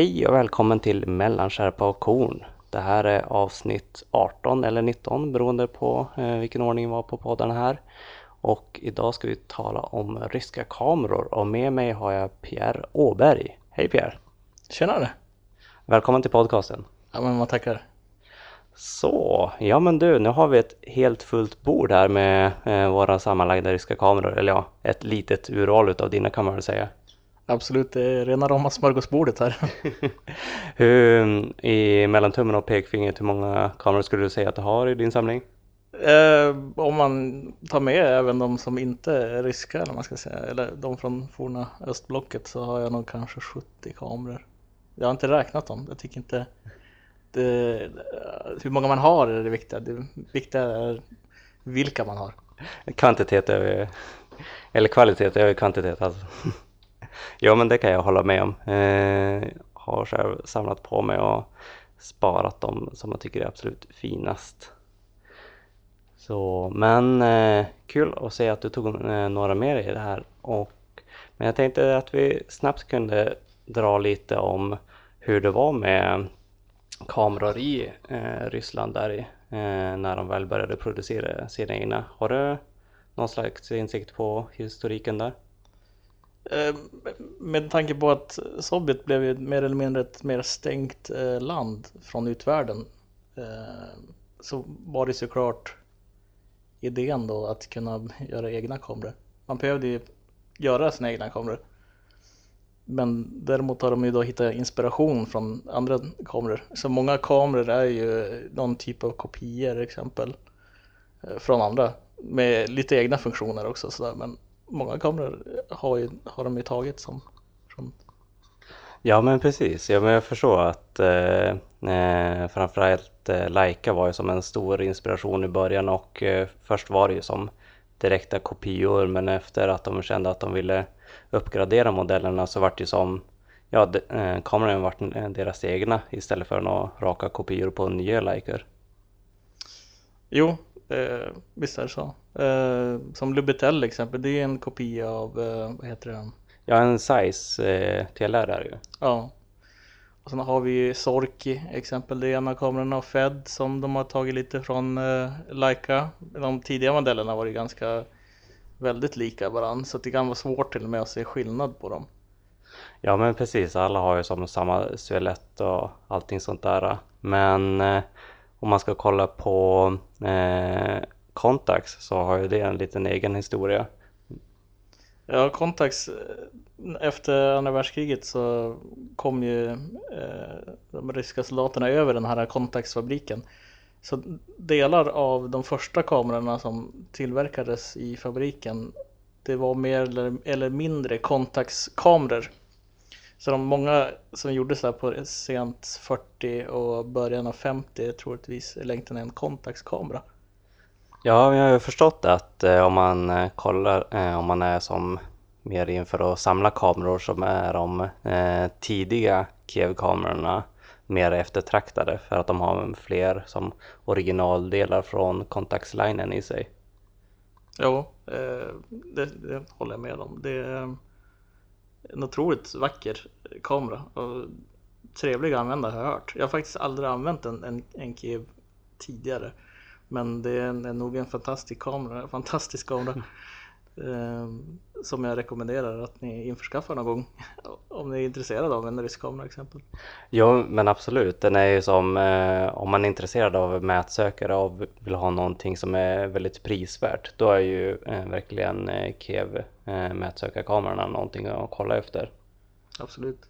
Hej och välkommen till Mellanskärpa och korn. Det här är avsnitt 18 eller 19 beroende på eh, vilken ordning vi var på podden här. Och idag ska vi tala om ryska kameror och med mig har jag Pierre Åberg. Hej Pierre! Tjenare! Välkommen till podcasten. Ja men man tackar. Så, ja men du, nu har vi ett helt fullt bord här med eh, våra sammanlagda ryska kameror. Eller ja, ett litet urval utav dina kan man väl säga. Absolut, det är rena rama smörgåsbordet här. hur, I mellan tummen och pekfingret, hur många kameror skulle du säga att du har i din samling? Eh, om man tar med även de som inte är ryska eller man ska säga, eller de från forna östblocket så har jag nog kanske 70 kameror. Jag har inte räknat dem, jag tycker inte det, hur många man har är det viktiga, det viktiga är vilka man har. Kvantitet över, eller kvalitet över kvantitet alltså. Ja men det kan jag hålla med om. Eh, har själv samlat på mig och sparat dem som jag tycker är absolut finast. Så, men eh, kul att se att du tog eh, några mer i det här. Och, men jag tänkte att vi snabbt kunde dra lite om hur det var med kameror i eh, Ryssland där i, eh, när de väl började producera sina egna. Har du någon slags insikt på historiken där? Eh, med tanke på att Sovjet blev ju mer eller mindre ett mer stängt eh, land från utvärlden eh, så var det såklart idén då att kunna göra egna kameror. Man behövde ju göra sina egna kameror. Men däremot har de ju då hittat inspiration från andra kameror. Så många kameror är ju någon typ av kopior exempel från andra med lite egna funktioner också sådär. Men många kameror har, ju, har de ju tagit som från... Ja men precis, ja, men jag förstår att eh, eh, framförallt eh, Leica var ju som en stor inspiration i början och eh, först var det ju som direkta kopior men efter att de kände att de ville uppgradera modellerna så vart det som ja, de, eh, kamerorna vart deras egna istället för några raka kopior på nya Leicor. Jo, eh, visst är det så. Eh, som Lubitel exempel, det är en kopia av, eh, vad heter den? Ja, en size eh, TLR är ju. Ja. Och sen har vi Sorki exempel, det är en av kamerorna och Fed som de har tagit lite från eh, Leica. De tidiga modellerna var ju ganska väldigt lika varandra så det kan vara svårt till och med att se skillnad på dem. Ja men precis, alla har ju som samma suelett och allting sånt där. Men eh, om man ska kolla på eh, Contax så har ju det en liten egen historia. Ja, Contax, eh, efter andra världskriget så kom ju eh, de ryska soldaterna över den här Contax-fabriken. Så delar av de första kamerorna som tillverkades i fabriken det var mer eller, eller mindre Contax-kameror. Så de många som gjordes där på sent 40 och början av 50 troligtvis är längtan en Contax-kamera. Ja, jag har förstått att eh, om man eh, kollar, eh, om man är som mer inför att samla kameror som är de eh, tidiga Kiev-kamerorna mer eftertraktade för att de har fler som originaldelar från kontaktslinen i sig. Jo, eh, det, det, håller jag med om. Det är en otroligt vacker kamera och trevlig att använda har jag hört. Jag har faktiskt aldrig använt en, en, en Kiev tidigare. Men det är, en, är nog en fantastisk kamera, fantastisk kamera. eh, som jag rekommenderar att ni införskaffar någon gång om ni är intresserade av en rysk kamera exempel. Jo men absolut, den är ju som eh, om man är intresserad av mätsökare och vill ha någonting som är väldigt prisvärt då är ju eh, verkligen eh, Kev eh, mätsökarkamerorna någonting att kolla efter. Absolut.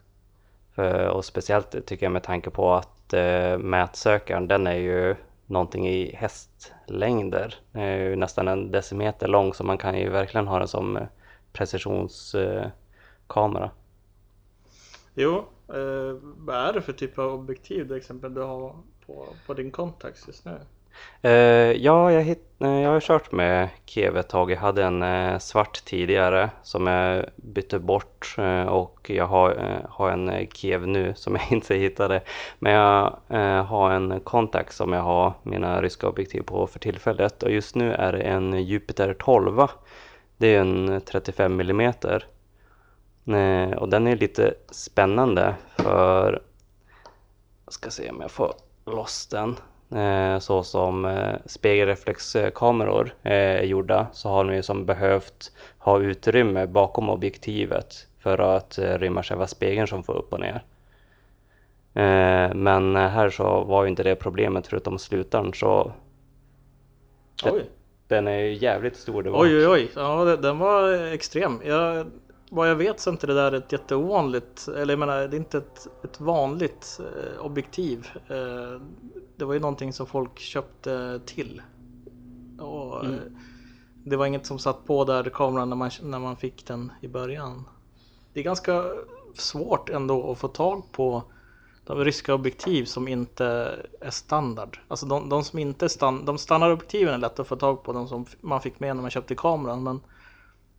För, och speciellt tycker jag med tanke på att eh, mätsökaren den är ju någonting i hästlängder. Den är ju nästan en decimeter lång så man kan ju verkligen ha den som eh, precisionskamera. Jo, eh, vad är det för typ av objektiv till exempel du har på, på din Contax just nu? Eh, ja, jag, hit, eh, jag har kört med Kev ett tag. Jag hade en eh, svart tidigare som jag bytte bort eh, och jag har, eh, har en eh, Kev nu som jag inte hittade. Men jag har en Contax som jag har mina ryska objektiv på för tillfället och just nu är det en Jupiter 12. Det är en 35 mm. och den är lite spännande för jag ska se om jag får loss den. Eh, så som eh, spegelreflexkameror eh, är gjorda så har de ju som behövt ha utrymme bakom objektivet för att rymma själva spegeln som får upp och ner. Men här så var ju inte det problemet förutom slutaren så Oj. Den är ju jävligt stor. Det var. Oj oj oj, ja den var extrem. Jag, vad jag vet så är inte det där ett jätteovanligt, eller jag menar det är inte ett, ett vanligt eh, objektiv. Eh, det var ju någonting som folk köpte till. Och, mm. Det var inget som satt på där kameran när man, när man fick den i början. Det är ganska svårt ändå att få tag på de ryska objektiv som inte är standard. Alltså de, de som inte är standard, de standardobjektiven är lätta att få tag på, de som man fick med när man köpte kameran. Men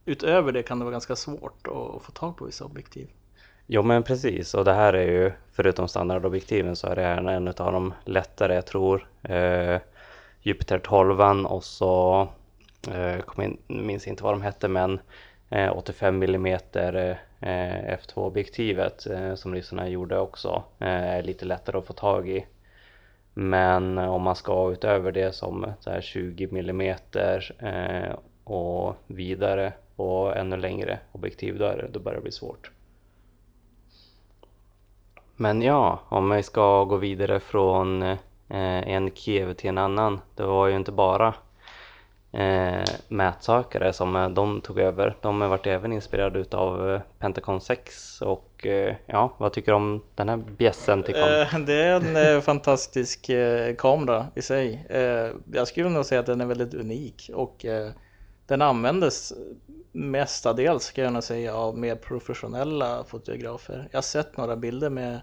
utöver det kan det vara ganska svårt att få tag på vissa objektiv. Jo men precis och det här är ju förutom standardobjektiven så är det här en av de lättare jag tror. Eh, Jupiter 12 och så eh, jag minns inte vad de hette men eh, 85 mm eh, f2 objektivet eh, som ryssarna gjorde också eh, är lite lättare att få tag i. Men eh, om man ska utöver det som så här 20 mm eh, och vidare och ännu längre objektiv då, är det, då börjar det bli svårt. Men ja, om vi ska gå vidare från eh, en Kiev till en annan. Det var ju inte bara eh, mätsökare som eh, de tog över. De har varit även inspirerade utav Pentagon Pentacon 6 och eh, ja, vad tycker du om den här bjässen till kameran? Eh, det är en eh, fantastisk kamera i sig. jag skulle nog säga att den är väldigt unik och den användes mestadels ska jag nog säga av mer professionella fotografer. Jag har sett några bilder med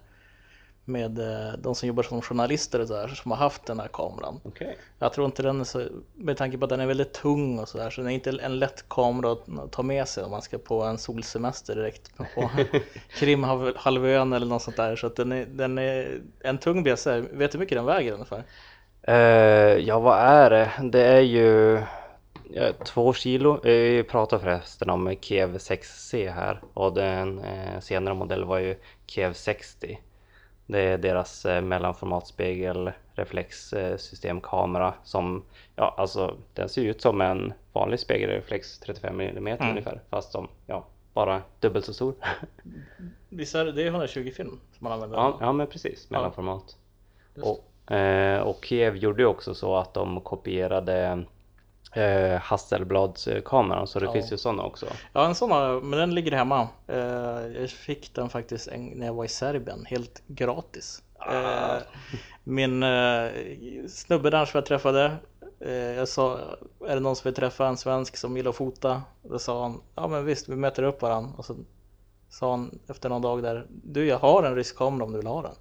med eh, de som jobbar som journalister och där som har haft den här kameran. Okay. Jag tror inte den är så, med tanke på att den är väldigt tung och sådär, så den är inte en lätt kamera att ta med sig om man ska på en solsemester direkt på Krimhalvön eller något sånt där. Så att den är, den är en tung bjässe. Vet du hur mycket den väger ungefär? Uh, ja, vad är det? Det är ju två kilo. Vi pratar förresten om Kiev 6C här och den eh, senare modell var ju Kiev 60. Det är deras eh, mellanformatspegel reflexsystemkamera som, ja alltså den ser ut som en vanlig spegelreflex 35 mm mm. ungefär fast som, ja, bara dubbelt så stor. Visst är det, det är 120 film som man använder? Ja, ja men precis, mellanformat. Ja. Och, eh, och Kiev gjorde ju också så att de kopierade eh, Hasselbladskameran så det ja. finns ju sådana också. Ja en sån men den ligger hemma. Eh, jag fick den faktiskt en, när jag var i Serbien helt gratis. Ah. Eh, min eh, snubbe där som jag träffade eh, jag sa, är det någon som vill träffa en svensk som gillar att fota? Då sa han, ja men visst vi möter upp varandra. Och så sa han efter någon dag där, du jag har en rysk kamera om du vill ha den.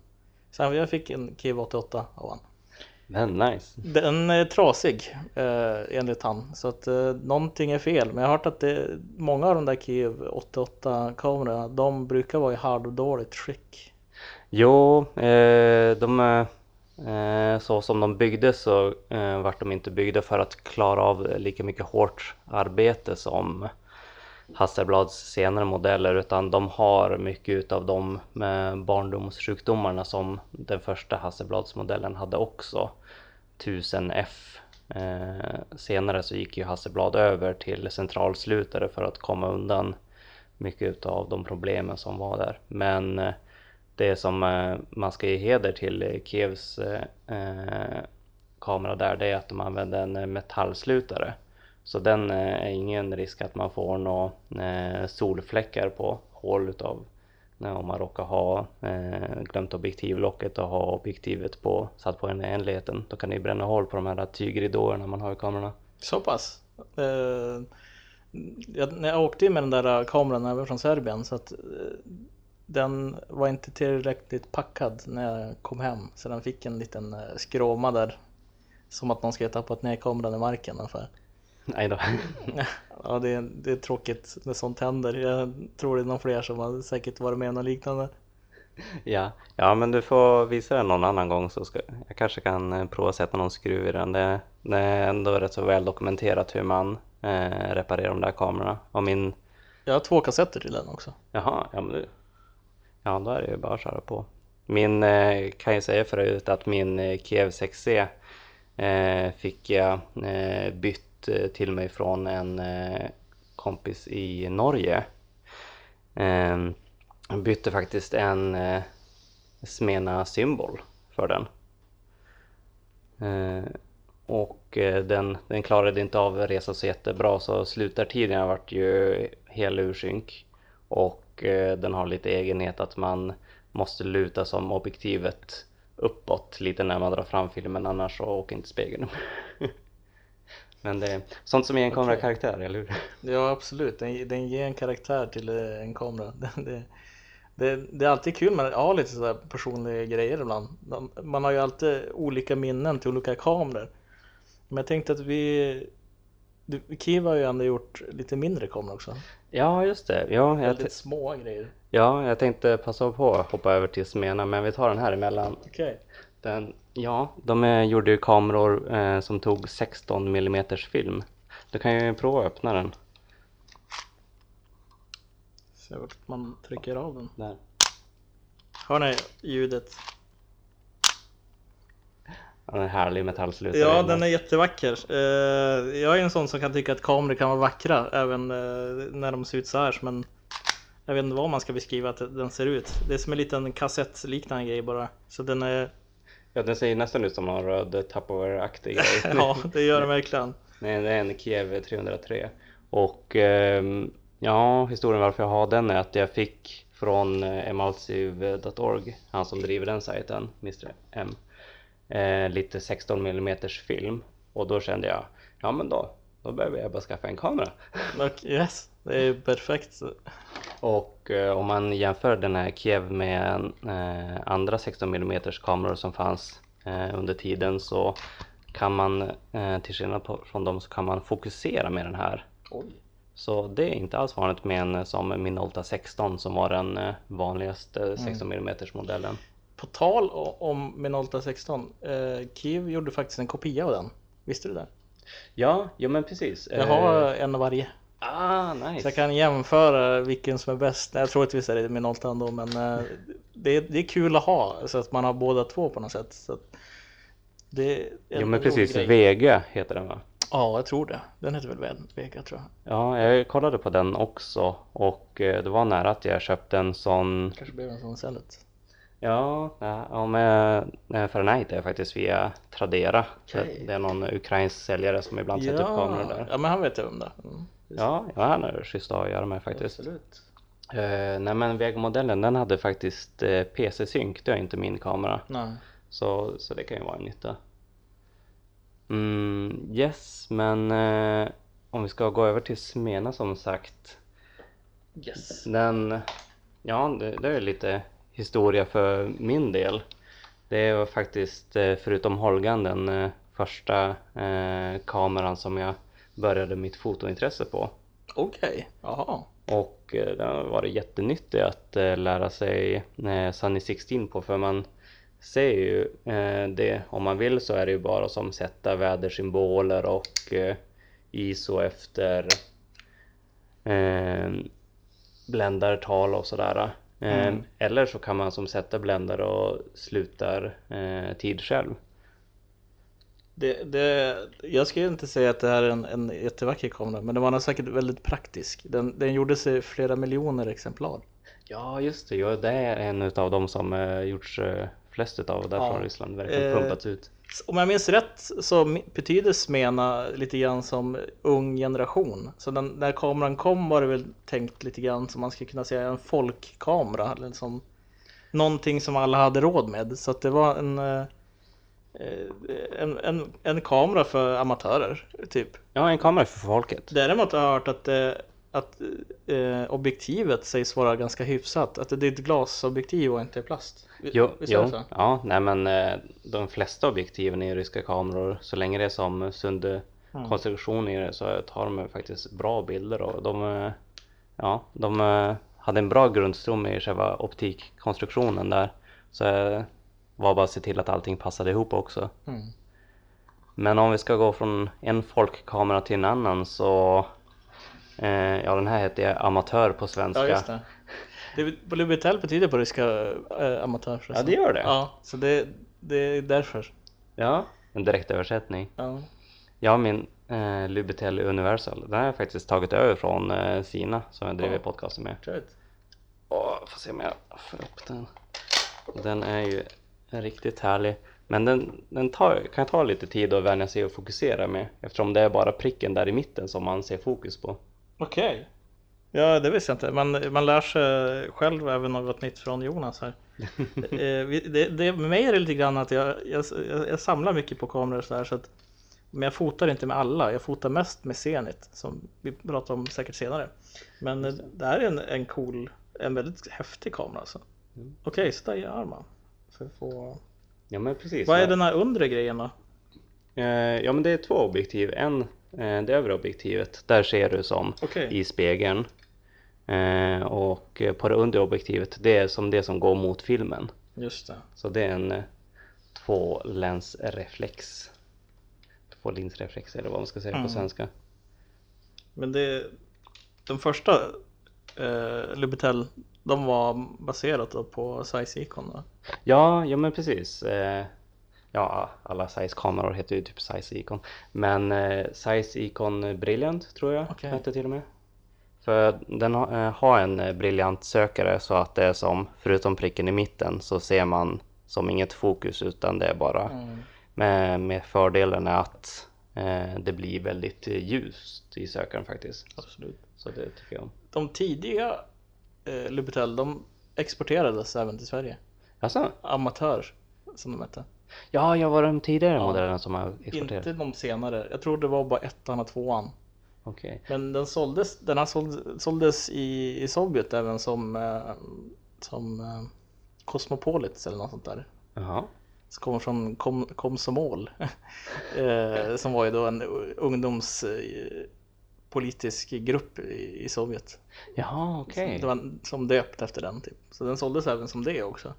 Så jag fick en Kiv 88 av honom. Men nice. Den är trasig eh, enligt han. Så att eh, någonting är fel. Men jag har hört att det, många av de där Kiev 88 kamerorna de brukar vara i halvdåligt skick. Jo, eh, de eh, så som de byggdes så eh, vart de inte byggda för att klara av lika mycket hårt arbete som Hasselblads senare modeller utan de har mycket utav de eh, barndomssjukdomarna som den första Hasselbladsmodellen hade också. 1000F. Eh, senare så gick ju Hasselblad över till centralslutare för att komma undan mycket utav de problemen som var där. Men eh, det som eh, man ska ge heder till Kevs eh, eh kamera där det är att de använde en eh, metallslutare så den eh, är ingen risk att man får några eh, solfläckar på hål utav om man råkar ha eh, glömt objektivlocket och ha objektivet på, satt på en enligheten. Då kan det ju bränna hål på de här tygridåerna man har i kamerorna. Så pass? Jag, när jag åkte med den där kameran över från Serbien så att den var inte tillräckligt packad när jag kom hem så den fick en liten skråma där. Som att någon skulle ha tappat ner kameran i marken ungefär. Nej då. Ja, det är, det är tråkigt när sånt händer. Jag tror det är någon fler som har säkert varit med om något liknande. Ja, ja men du får visa den någon annan gång så ska jag kanske kan eh, prova sätta någon skruv i den. Det, det är ändå rätt så väl dokumenterat hur man eh, reparerar de där kamerorna. Och min, Jag har två kassetter till den också. jaha, ja men du. Ja, då är det ju bara att köra på. Min, eh, kan jag säga förut att min eh, Kiev 6C eh, fick jag eh, bytt Eh, till mig från en eh, kompis i Norge. Ehm, jag bytte faktiskt en eh, Smena symbol för den. Ehm, och den, den klarade inte av att resa så jättebra så slutartiden vart ju hel ursynk. Och den har lite egenhet att man måste luta som objektivet uppåt lite när man drar fram filmen annars så åker inte spegeln. Men det är sånt som ger en kamera Okej. karaktär, eller hur? Ja, absolut. Den, den ger en karaktär till eh, en kamera. Det, det, det, är alltid kul med att ha lite sådär personliga grejer ibland. Man- har ju alltid olika minnen till olika kameror. Men jag tänkte att vi... Kiva har ju ändå gjort lite mindre kameror också. Ja, just det. Ja, jag, Väldigt små grejer. ja, jag tänkte passa på att hoppa över till Smena, men vi tar den här emellan. Okej. Den, ja, de gjorde ju kameror eh, som tog 16 mm film. Du kan ju prova att öppna den. Se vart man trycker av den. Där. Hör ni ljudet? Ja, Den är härlig metallslutare. Ja, den är jättevacker. Eh, Jag är en sån som kan tycka att kameror kan vara vackra även eh, när de ser ut så här. Men jag vet inte vad man ska beskriva att den ser ut. Det är som en liten kassettliknande grej bara. Så den är, Ja, den ser nästan ut som någon röd Tupperware-aktig grej. ja det gör den verkligen. Nej, det är en Kiev 303. Och ehm, ja, historien varför jag har den är att jag fick från eh, emulsive.org, han som driver den sajten, Mr M, eh, lite 16 mm film. Och då kände jag, ja men då, då behöver jag bara skaffa en kamera. Och yes, det är perfekt. Och eh, om man jämför den här Kiev med eh, andra 16 mm kameror som fanns eh, under tiden så kan man, eh, till skillnad på, från dem, så kan man fokusera med den här. Oj. Så det är inte alls vanligt med en eh, som Minolta 16 som var den eh, vanligaste 16 mm modellen. På tal om Minolta 16. Eh, Kiev gjorde faktiskt en kopia av den. Visste du det? Ja, jo men precis. Jag har en av varje. Ah, Så nice. jag kan jämföra vilken som är bäst. Jag tror troligtvis är det Minolta ändå men eh, det, är, det är kul att ha så att man har båda två på något sätt. Så att det Jo men precis, grej. Vega heter den va? Ja, jag tror det. Den heter väl Ve- Vega tror jag. Ja, jag kollade på den också och eh, det var nära att jag köpte en sån Kanske blev en sån istället. Ja, ja ja, men eh, Fahrenheit är faktiskt via Tradera. Så Okej. Det är någon ukrainsk säljare som ibland sätter upp kameror där. ja, men han vet jag om det. Mm. Ja, ja han är schysst att göra med faktiskt. Absolut. Eh, nej men Vega-modellen den hade faktiskt eh, PC-synk, det har inte min kamera. Nej. Så, så det kan ju vara en nytta. Mm, yes, men eh, om vi ska gå över till Smena som sagt. Yes. Den, ja det, det är lite historia för min del. Det var faktiskt förutom Holgan den första kameran som jag började mitt fotointresse på. Okej, jaha. Och eh, det har varit jättenyttigt att eh, lära sig eh, Sunny 16 på för man ser ju det om man vill så är det ju bara som sätta vädersymboler och ISO efter bländartal och sådär. Mm. Eller så kan man som sätta bländare och slutar tid själv. Det, det, jag ska inte säga att det här är en, en jättevacker kamera, men den var säkert väldigt praktisk. Den, den gjorde sig flera miljoner exemplar. Ja just det, ja, det är en av de som eh, gjorts eh, flest utav där Ja. från Ryssland, verkligen Eh, pumpats ut. Om jag minns rätt så betyder Smena lite grann som ung generation. Så den, när kameran kom var det väl tänkt lite grann som man skulle kunna säga en folkkamera. Eller som någonting som alla hade råd med. Så det var en, eh, en, en, en kamera för amatörer typ. Ja, en kamera för folket. Däremot har jag hört att det att eh, objektivet sägs vara ganska hyfsat. Att det är ett glasobjektiv och inte plast. Jo, Visst jo så? ja, nej men eh, de flesta objektiven i ryska kameror, så länge det är som sund Mm. konstruktion i det så tar de faktiskt bra bilder och de, eh, ja, de eh, hade en bra grundstomme i själva optikkonstruktionen där. Så var bara att se till att allting passade ihop också. Mm. Men om vi ska gå från en folkkamera till en annan så eh, Ja den här heter jag amatör på svenska. Ja, just det. det Lubitel betyder på ryska äh, amatör. Ja, det gör det. Ja, så det, det är därför. Ja, en direkt översättning. Ja. Ja, min eh, Lubitel Universal, den har jag faktiskt tagit över från eh, Sina som jag driver Ja. podcasten med. Trevligt. Åh, får se om jag får upp den. Den är ju riktigt härlig. Men den, den tar, kan ta lite tid att vänja sig och fokusera med eftersom det är bara pricken där i mitten som man ser fokus på. Okej. Ja, det visste jag inte. Man, man lär sig själv även något nytt från Jonas här. Eh, vi- det, det, med mig är det lite grann att jag, jag, jag, jag samlar mycket på kameror så här så att men jag fotar inte med alla, jag fotar mest med Zenit som vi pratar om säkert senare. Men eh, det här är en, en cool, en väldigt häftig kamera alltså. Mm. Okej, så där gör man. För att få... Ja men precis. Vad är den här undre grejen då? Eh, ja men det är två objektiv. En, eh, det övre objektivet, där ser du som Okej. i spegeln. Eh, och på det undre objektivet, det är som det som går mot filmen. Just det. Så det är en tvålänsreflex. Tvålinsreflex eller vad man ska säga Mm. på svenska. Men det, de första eh, Lubitel, de var baserat på Size Icon? Ja, ja men precis. Eh, ja, alla size-kameror heter ju typ size icon. Men eh, size icon Brilliant tror jag Okej. hette till och med. För den har, eh, har en briljant sökare så att det är som, förutom pricken i mitten så ser man som inget fokus utan det är bara Mm. med, med fördelen är att eh, det blir väldigt ljust i sökaren faktiskt. Absolut. Så det tycker jag om. De tidiga eh, Lubitel, de exporterades även till Sverige. Alltså, Amatör, som de hette. ja, jag var de tidigare Ja. modellerna som har exporterat. Inte de senare. Jag tror det var bara ettan och tvåan. Okej. Men den såldes, den här såld, såldes i, i Sovjet även som, eh, som eh, Cosmopolits eller något sånt där. Jaha. Som kommer från Kom, Komsomol. eh, som var ju då en ungdoms eh, politisk grupp i, i Sovjet. Jaha, okej. Det var som döpt efter den typ. Så den såldes även som det också.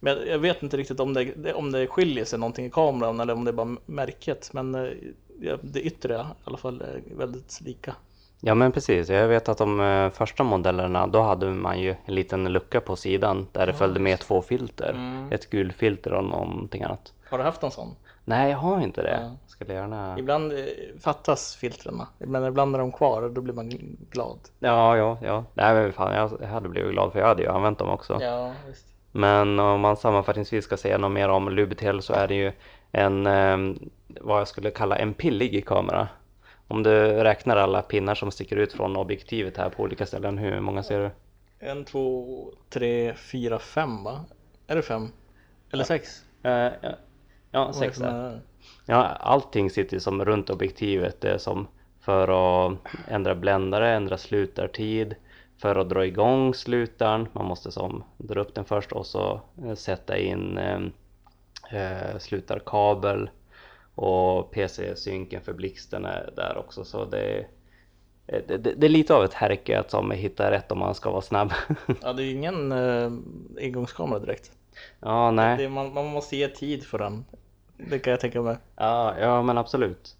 Men jag- vet inte riktigt om det, om det skiljer sig någonting i kameran eller om det är bara märket. Men eh, det yttre i alla fall är väldigt lika. Ja men precis, jag vet att de eh, första modellerna då hade man ju en liten lucka på sidan där det följde med två filter. Mm. Ett gulfilter och någonting annat. Har du haft en sån? Nej jag har inte det. Ja. Skulle gärna... Ibland eh, fattas filtren. Men ibland är de kvar och då blir man glad. Ja, ja, ja. Nej men fan jag hade blivit glad för jag hade ju använt dem också. Ja, visst. Men om man sammanfattningsvis ska säga något mer om Lubitel så är det ju en, eh, vad jag skulle kalla en pillig kamera. Om du räknar alla pinnar som sticker ut från objektivet här på olika ställen, hur många ser du? En, två, tre, fyra, fem va? Är det fem? Eller sex? Eh, ja, ja, sex det där. Ja, allting sitter som runt objektivet. Det är som för att ändra bländare, ändra slutartid, för att dra igång slutaren. Man måste som dra upp den först och så eh, sätta in eh, eh, slutarkabel och PC-synken för blixten är där också. Så det är, eh, det, det, det är lite av ett härke att som hitta rätt om man ska vara snabb. Ja, det är ju ingen eh, ingångskamera direkt. ja, nej. Det, man, man måste ge tid för den. Det kan jag tänka mig. Ja, ja men absolut.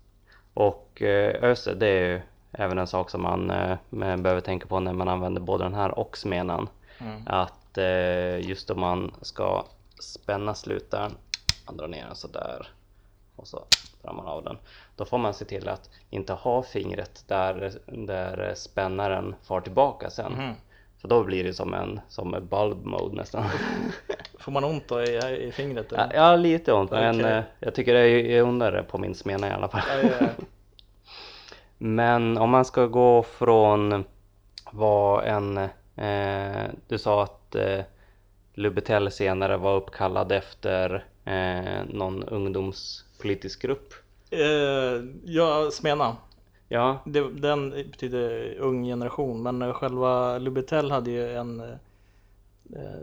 Och eh, öse, det är ju även en sak som man eh, behöver tänka på när man använder både den här och smenan. Mm. Att eh, just om man ska spänna slutaren, man drar ner den sådär och så drar man av den. Då får man se till att inte ha fingret där, där spännaren far tillbaka sen. Mhm. För då blir det som en som en bulb mode nästan. Får man ont då i, i fingret? Ja, Eller? ja, lite ont men Okej. eh, jag tycker det är ondare på min smena i alla fall. Ja, ja, ja. Men om man ska gå från vad en, eh, du sa att eh, Lubitel senare var uppkallad efter eh, någon ungdomspolitisk grupp. Eh, ja, Smena. Ja, Det, den betyder ung generation, men eh, själva Lubitel hade ju en eh,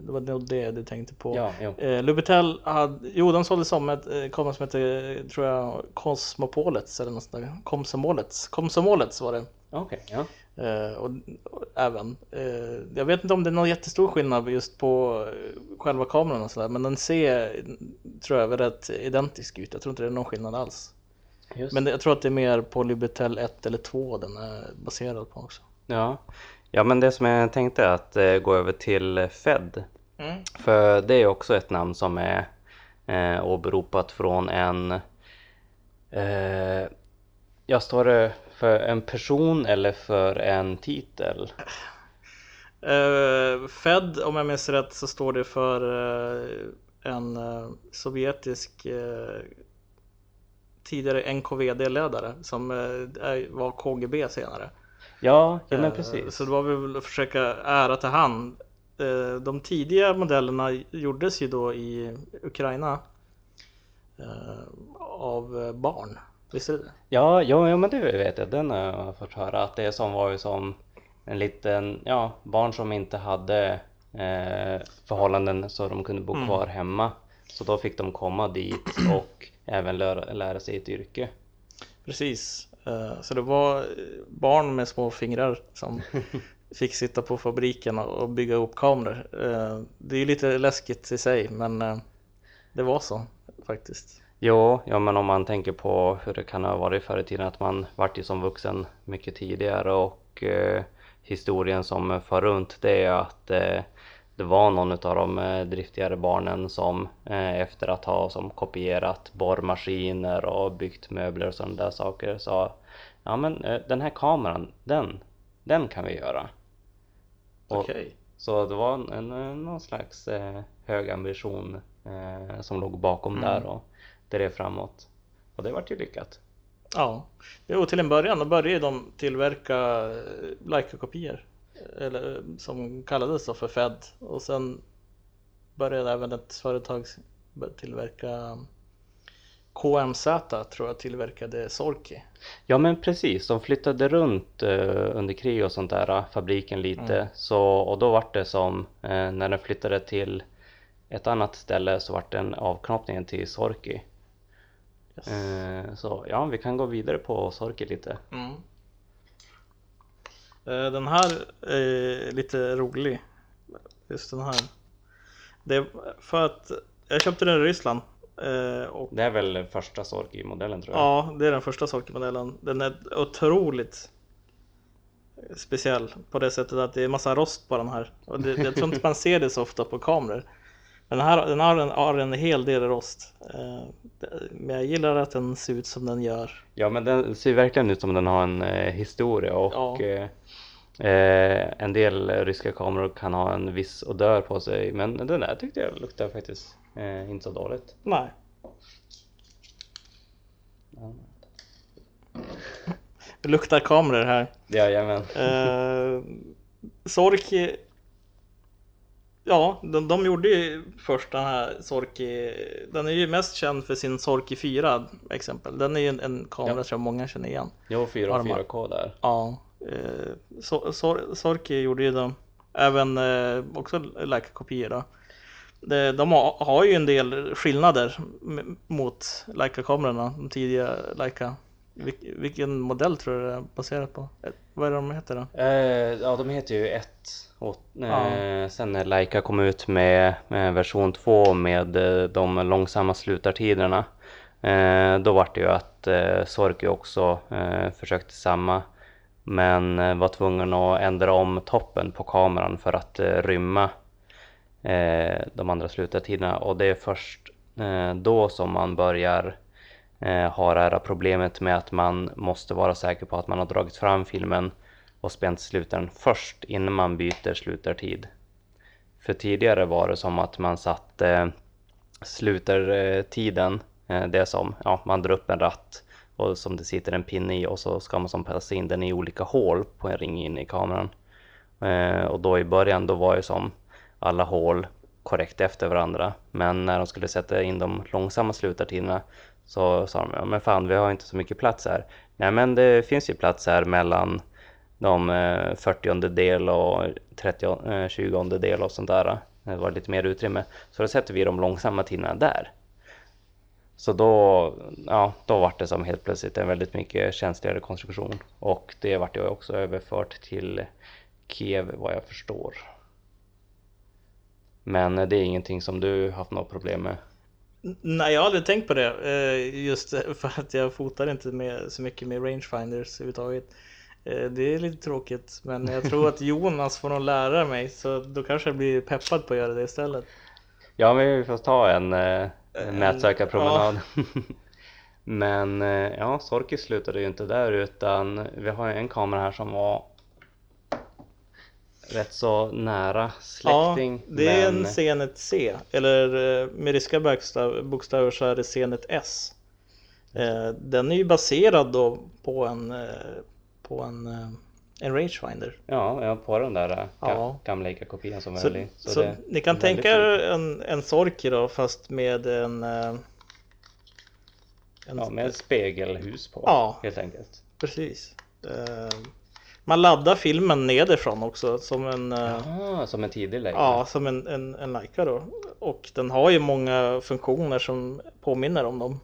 Det var nog det du tänkte på. ja, jo. Eh, Lubitel hade, jo de sålde som ett eh, kamera som hette, eh, tror jag, Cosmopolets eller något sånt där. Komsomolets, Komsomolets var det. Okej, ja. Eh, och, och även, eh, jag vet inte om det är någon jättestor skillnad just på eh, själva kameran och sådär, men den ser, tror jag, rätt identisk ut. Jag tror inte det är någon skillnad alls. Just. Men jag tror att det är mer på Lubitel 1 eller 2 den är baserad på också. Ja. ja, men det som jag tänkte är att eh, gå över till Fed. Mm. För det är också ett namn som är eh, åberopat från en eh, Ja, står det för en person eller för en titel? Eh, Fed, om jag minns rätt, så står det för eh, en eh, sovjetisk tidigare NKVD-ledare som eh, var KGB senare. Ja, ja men Eh, precis. Så det var väl att försöka ära till han. Eh, De tidiga modellerna gjordes ju då i Ukraina av barn. Visst är det? Ja, ja, ja, men det vet jag. Den har jag fått höra att det som var ju som en liten, ja, barn som inte hade eh, förhållanden så de kunde bo Mm. kvar hemma. Så då fick de komma dit och även lära, lära sig ett yrke. Precis. Eh, Så det var eh, barn med små fingrar som fick sitta på fabriken och bygga upp kameror. Eh, Det är ju lite läskigt i sig men det var så faktiskt. Jo, ja men om man tänker på hur det kan ha varit förr i tiden att man vart ju som vuxen mycket tidigare och eh, historien som för runt det är att eh, det var någon av de eh, driftigare barnen som eh, efter att ha som kopierat borrmaskiner och byggt möbler och sådana där saker sa ja men eh, den här kameran, den, den kan vi göra. Okej. Så det var en, en, någon slags hög ambition eh, som låg bakom Mm. där och drev framåt. Och det vart ju lyckat. Ja, jo till en början då började de tillverka Leica-kopior. Eller som kallades då för Fed. Och sen började även ett företag tillverka KMZ tror jag tillverkade Sorki. Ja men precis, de flyttade runt eh, under krig och sånt där, fabriken lite. Mm. Så, och då vart det som, eh, när den flyttade till ett annat ställe så vart den avknoppningen till Sorki. Yes. Eh, så ja, vi kan gå vidare på Sorki lite. Mm. Eh, Den här är lite rolig. Just den här. Det är för att jag köpte den i Ryssland. eh, Och Det är väl första Sorki-modellen tror jag. ja, det är den första Sorky-modellen. Den är otroligt speciell på det sättet att det är massa rost på den här. Och det, jag tror inte man ser det så ofta på kameror. Men den här den har, en, har en hel del rost. Eh, Men jag gillar att den ser ut som den gör. Ja men den ser verkligen ut som den har en historia och Ja. Eh, en del ryska kameror kan ha en viss odör på sig men den där tyckte jag luktade faktiskt eh, inte så dåligt. Nej. Ja. Det luktar kameror här. Jajamän. Eh, Sorki Ja, de, de gjorde ju först den här Sorki Den är ju mest känd för sin Sorki 4 exempel Den är ju en, en kamera Ja. som många känner igen Jo 4 Armar. 4K där. Ja eh, so, Sor, Sorki gjorde ju de Även eh, också Leica-kopior de, de har, har ju en del skillnader mot Leica-kamerorna, de tidiga Leica Vil, Vilken modell tror du det är baserat på? Eh, Vad är det de heter då? Eh, ja de heter ju 1 och eh, Ja. sen när Leica kom ut med, med version 2 med eh, de långsamma slutartiderna eh, då var det ju att eh, Sorky också eh, försökte samma men eh, var tvungen att ändra om toppen på kameran för att eh, rymma eh, de andra slutartiderna och det är först eh, då som man börjar eh, ha det här problemet med att man måste vara säker på att man har dragit fram filmen och spänt slutaren först innan man byter slutartid. För tidigare var det som att man satte eh, slutartiden, eh, det är som, ja man drar upp en ratt och som det sitter en pinne i och så ska man som passa in den i olika hål på en ring in i kameran. Eh, och då i början då var ju som alla hål korrekt efter varandra. Men när de skulle sätta in de långsamma slutartiderna Så sa de, ja men fan vi har inte så mycket plats här. Nej men det finns ju plats här mellan de eh, 40 del och 30, eh, 20 del och sånt där. Det var lite mer utrymme. Så då sätter vi de långsamma tiderna där. Så då, ja, då vart det som helt plötsligt en väldigt mycket känsligare konstruktion. Och det vart ju också överfört till Kiev vad jag förstår. Men det är ingenting som du haft något problem med? Nej, jag har aldrig tänkt på det. eh, Just för att jag fotar inte med, så mycket med rangefinders överhuvudtaget. Eh, Det är lite tråkigt, men jag tror att Jonas får nog lära mig, så då kanske jag blir peppad på att göra det istället. Ja, men vi får ta en, eh, en En- mätsökarpromenad. men eh, ja, Sorki slutade ju inte där utan vi har ju en kamera här som var rätt så nära släkting. Ja, det är men... en Zenit C, eller eh, med ryska bokstäver så är det Zenit S. Den är ju baserad då på en, på en, en rangefinder. Ja, ja, på den där ga- Ja. gamla ICA-kopian som Så, höll i. så, det- ni kan väldigt tänka er en, en Sorki då fast med en, eh, en Ja, med ett spegelhus på Ja. helt enkelt. Precis. Eh, Man laddar filmen nedifrån också som en eh, Ah, som en tidig läge. Ja, som en, en, en Leica då. Och den har ju många funktioner som påminner om dem.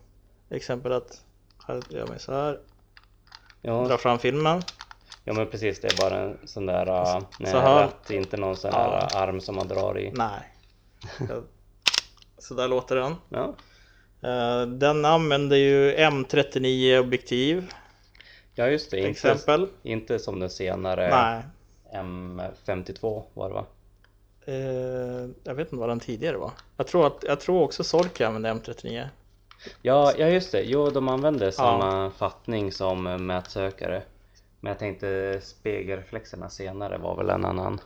Exempel att här gör man så här, Ja, drar fram filmen. Ja, men precis. Det är bara en sån där uh, Så här. ratt, inte någon sån Ja. där arm som man drar i. Nej. Så där låter den. Ja, Eh, Den använder ju M39 objektiv ja just det. Inte, exempel. inte som den senare Nej. M52 var det va? Eh, Jag vet inte vad den tidigare var. Jag tror, att, jag tror också Sorky använde M39. Ja, ja just det. Jo, de använder samma fattning som mätsökare. Men jag tänkte spegelreflexerna senare var väl en annan.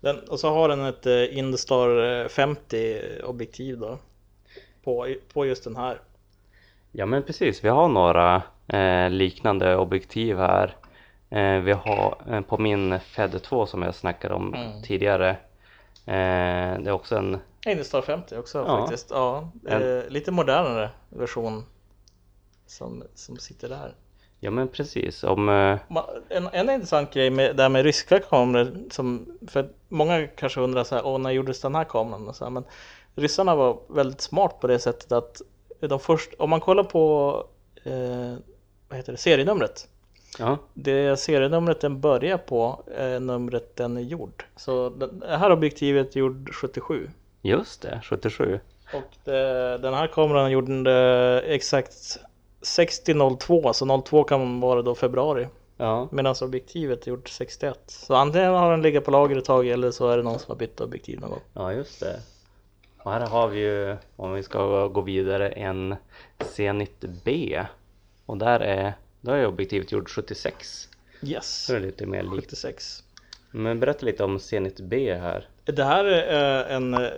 Den, och så har den ett eh, Industar eh, 50 objektiv då. På, på just den här. Ja men precis, vi har några eh, liknande objektiv här. Eh, vi har eh, på min Fed 2 som jag snackade om Mm. tidigare. Eh, det är också en, Industar 50 också Ja. faktiskt. Ja, En- eh, lite modernare version. Som, som sitter där. Ja men precis, om, eh, En, en intressant grej med det här med ryska kameror som, för många kanske undrar så här, åh när gjordes den här kameran? Och så här, men ryssarna var väldigt smart på det sättet att de först, om man kollar på eh, vad heter det, serienumret. ja, Det serienumret den börjar på är numret den är gjord. Så det här objektivet är gjord 77. just det, 77. Och det, den här kameran gjorde exakt 6002, så 02 kan vara då februari. Ja, Medan objektivet är gjort 61. Så antingen har den legat på lager ett tag eller så är det någon som har bytt objektiv någon gång. ja just det. Och här har vi ju, om vi ska gå vidare, en Zenit B. Och där är, då är objektivet gjort 76. Yes, Så det är lite mer likt. 76. Men berätta lite om Zenit B här. Det här är en, eh,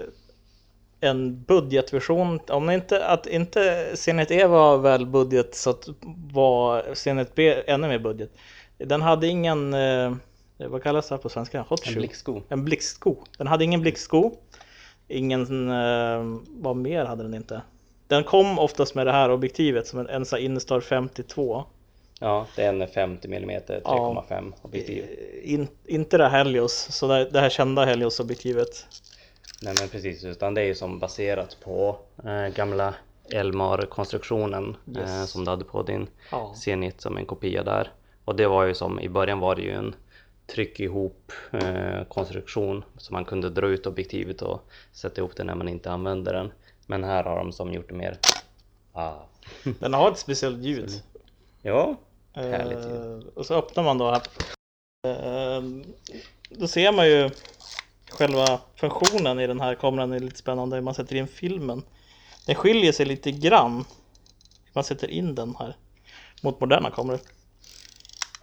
en budgetversion. Om inte, att inte Zenit E var väl budget så att var Zenit B ännu mer budget. Den hade ingen, eh, vad kallas det här på svenska? Hot En shoe? blicksko. En blicksko. Den hade ingen blicksko. Ingen, eh, vad mer hade den inte? Den kom oftast med det här objektivet som en, en Instar 52. Ja, det är en 50 mm 3,5 objektiv. Eh, In, inte det här Helios, så det, det här kända Helios objektivet. Nej men precis, utan det är ju som baserat på eh, gamla Elmar-konstruktionen eh, Yes. som du hade på din Ja. Zenit som en kopia där. Och det var ju som, i början var det ju en tryck ihop eh, konstruktion så man kunde dra ut objektivet och sätta ihop det när man inte använde den. Men här har de som gjort det mer ah. Den har ett speciellt ljud. Ja, Härligt ljud. Eh, och så öppnar man då här. Eh, då ser man ju själva funktionen i den här kameran är lite spännande. Man sätter in filmen. Den skiljer sig lite grann. Man sätter in den här mot moderna kameror.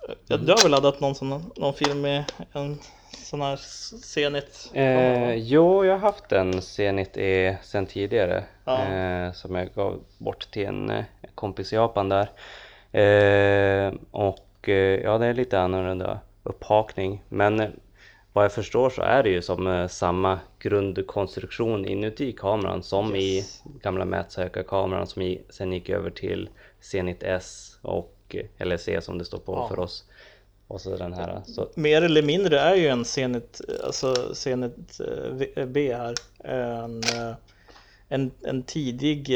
Eh, ja, Du har väl laddat någon, sån, någon film med en sån här Zenit? Eh, jo, jag har haft en Zenit E sen tidigare Ja. eh, som jag gav bort till en eh, kompis i Japan där. Eh, och eh, ja, det är lite annorlunda upphakning men vad jag förstår så är det ju som eh, samma grundkonstruktion inuti kameran som Yes. i gamla mätsökarkameran som i, sen gick över till Zenit S och eh, eller C som det står på Ja. för oss. Och så den här. Så, Mer eller mindre är ju en Zenit, alltså Zenit eh, B här. En, en, en tidig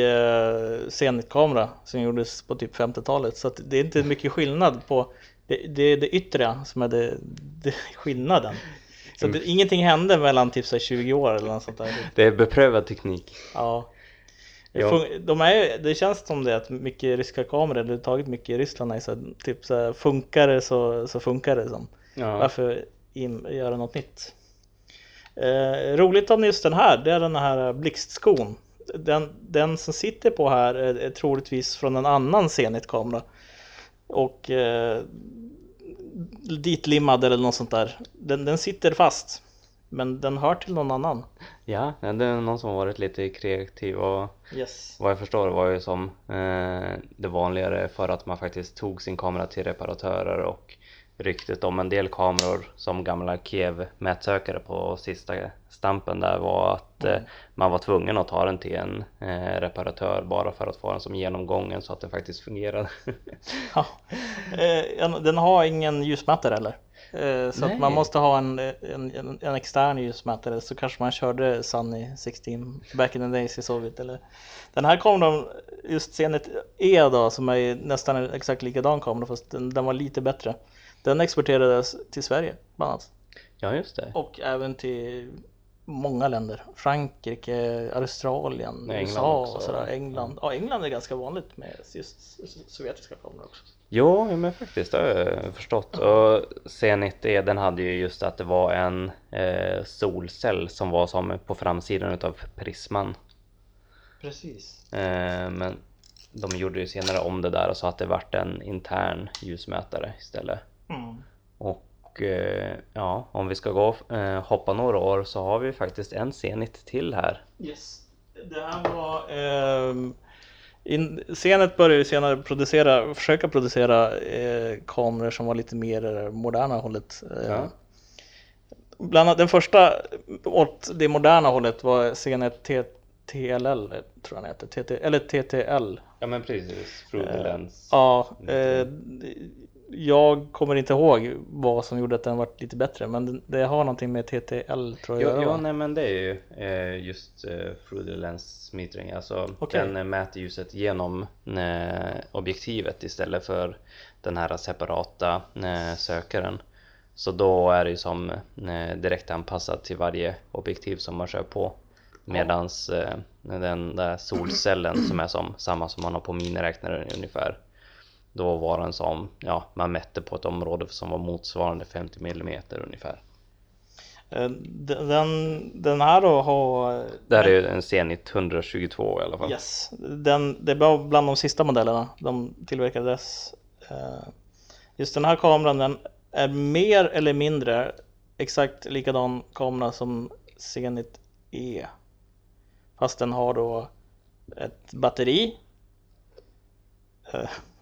Zenit-kamera som gjordes på typ 50-talet. Så att det är inte mycket skillnad på det, det är det yttre som är det, det skillnaden. Så det, ingenting hände mellan typ så här 20 år eller något sånt där. det är beprövad teknik. Ja. Ja. de är, det känns som det att mycket ryska kameror, eller tagit mycket i Ryssland, är så typ så här, funkar det så, så funkar det. Som. Ja. Varför in, göra något nytt? Eh, roligt om just den här, det är den här blixtskon. Den, den som sitter på här är, är troligtvis från en annan Zenit-kamera. Och eh, ditlimmad eller något sånt där. Den, den sitter fast. Men den hör till någon annan. ja, det är någon som varit lite kreativ och Yes. vad jag förstår var ju som eh, det vanligare för att man faktiskt tog sin kamera till reparatörer och ryktet om en del kameror som gamla Kiev mätsökare på sista stampen där var att eh, man var tvungen att ta den till en eh, reparatör bara för att få den som genomgången så att den faktiskt fungerade. Ja. Eh, en- den har ingen ljusmätare eller? Eh, så att man måste ha en, en, en, en extern ljusmätare så kanske man körde Sunny 16 back in the days i Sovjet eller Den här kameran, just Zenit E då som är nästan exakt likadan kamera fast den, den var lite bättre Den exporterades till Sverige bland annat ja just det. och även till många länder Frankrike, Australien, England USA också. och sådär England, ja England är ganska vanligt med just sovjetiska kameror också Jo, ja, men faktiskt det har jag förstått. Och Zenit E, den hade ju just att det var en eh, solcell som var som på framsidan utav prisman. Precis Eh, men de gjorde ju senare om det där och sa att det vart en intern ljusmätare istället. Mm. Och eh, ja, om vi ska gå eh, hoppa några år så har vi faktiskt en Zenit till här. Yes. Det här var... ehm, in, Zenit började senare producera, försöka producera eh, kameror som var lite mer eh, moderna hållet. Eh, Ja. Bland annat den första åt det moderna hållet var Zenit T- TLL, tror jag den heter, TT, eller TTL. Ja men precis, through the lens. Ja, eh, jag kommer inte ihåg vad som gjorde att den var lite bättre, men det- har någonting med TTL tror jag jo, göra. nej men det är ju eh, just eh, the lens metering, alltså Okej. den eh, mäter ljuset genom eh, objektivet istället för den här separata eh, sökaren. Så då är det ju som eh, direkt anpassat till varje objektiv som man kör på. Medans den där solcellen som är som samma som man har på miniräknaren ungefär. Då var den som, ja man mätte på ett område som var motsvarande 50 mm ungefär. Eh, Den, den här då har... Där är ju en Zenit 122 i alla fall. Yes, den, det var bland de sista modellerna de tillverkades. Eh, Just den här kameran den är mer eller mindre exakt likadan kamera som Zenit E. Fast den har då ett batteri.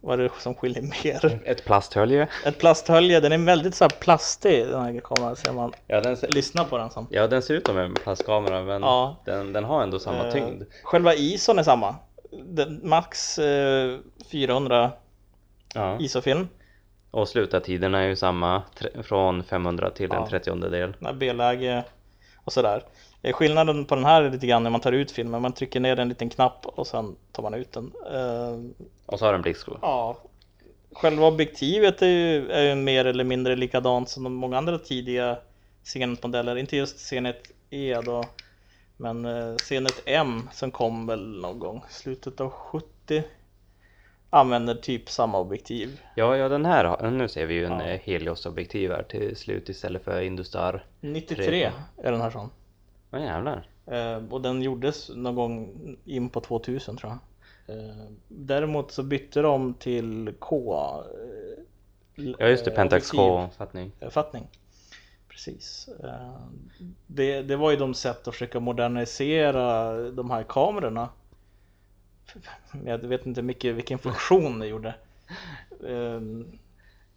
Vad är det som skiljer mer? Ett plasthölje. Ett plasthölje, den är väldigt så plastig den här kameran ser man Ja den, ser, lyssnar på den som. ja, den ser ut som en plastkamera men Ja. den, den har ändå samma Eh, tyngd. Själva ISOn är samma. Den, max eh, 400 Ja. ISO-film. Och slutartiderna är ju samma från 500 till Ja. en trettiondedel. B-läge och sådär. Eh, Skillnaden på den här är lite grann när man tar ut filmen. Man trycker ner en liten knapp och sen tar man ut den. Eh, Och så har den blixtskål. ja, själva objektivet är ju, är ju mer eller mindre likadant som de många andra tidiga Zenit-modeller. Inte just Zenit E då, men eh, Zenit M som kom väl någon gång slutet av 70 använder typ samma objektiv. Ja, ja den här, nu ser vi ju en Ja. ja. Helios-objektiv här till slut istället för Industar. 93 är den här sån. Åh jävlar. Eh, och den gjordes någon gång in på 2000 tror jag. Eh, däremot så bytte de till K. eh, Ja just det, Pentax K-fattning. fattning. Precis. Det, det var ju de sätt att försöka modernisera de här kamerorna. Jag vet inte mycket vilken funktion det gjorde.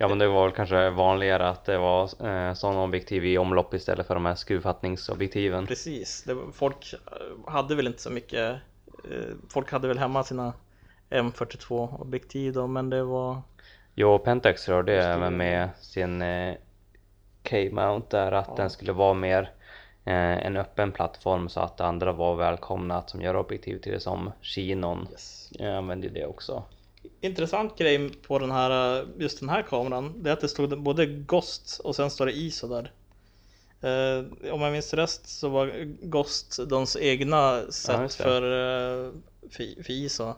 Ja men det var väl kanske vanligare att det var eh, sådana objektiv i omlopp istället för de här skruvfattningsobjektiven. Precis, det, folk eh, hade väl inte så mycket eh, Folk hade väl hemma sina M42 objektiv då men det var Jo, Pentax rörde det. även med sin eh, K-mount där att Ja. den skulle vara mer eh, en öppen plattform så att andra var välkomna att som gör objektiv till det som Chinon yes. Använde ju det också. Intressant grej på den här, just den här kameran, det är att det stod både Ghost och sen står det ISO där. Eh, om jag minns rätt så var Ghost deras egna sätt det. för, eh, för, för ISO.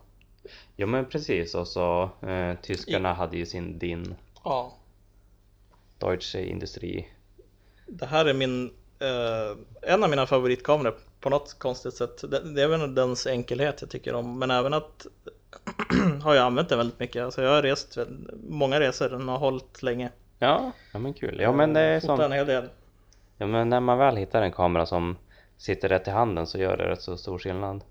Ja men precis och så eh, tyskarna hade ju sin DIN Ja. Deutsche Industrie. Det här är min, eh, en av mina favoritkameror på något konstigt sätt. Det, det är väl dens enkelhet jag tycker om, men även att har jag använt den väldigt mycket. Alltså jag har rest många resor, den har hållit länge. Ja, ja men kul. Ja men det är som, en hel del. ja men när man väl hittar en kamera som sitter rätt i handen så gör det rätt så stor skillnad.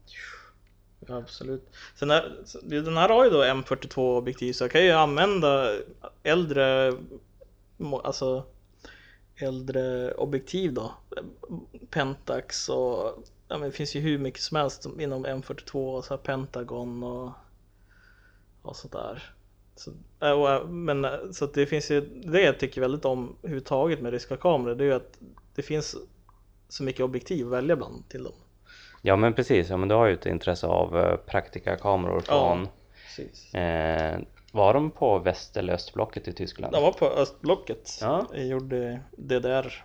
Ja, absolut. Sen är, så- den här har ju då M42 objektiv så jag kan ju använda äldre, alltså äldre objektiv då. Pentax och ja, men det finns ju hur mycket som helst inom M42 och så här Pentagon och, och sådär. Så, äh, och, äh, men äh, så det finns ju, det jag tycker väldigt om överhuvudtaget med ryska kameror det är ju att det finns så mycket objektiv att välja bland till dem. Ja men precis, ja men du har ju ett intresse av praktikakameror från Precis. eh, Var de på väst eller östblocket i Tyskland? De var på östblocket. Ja. Jag gjorde DDR.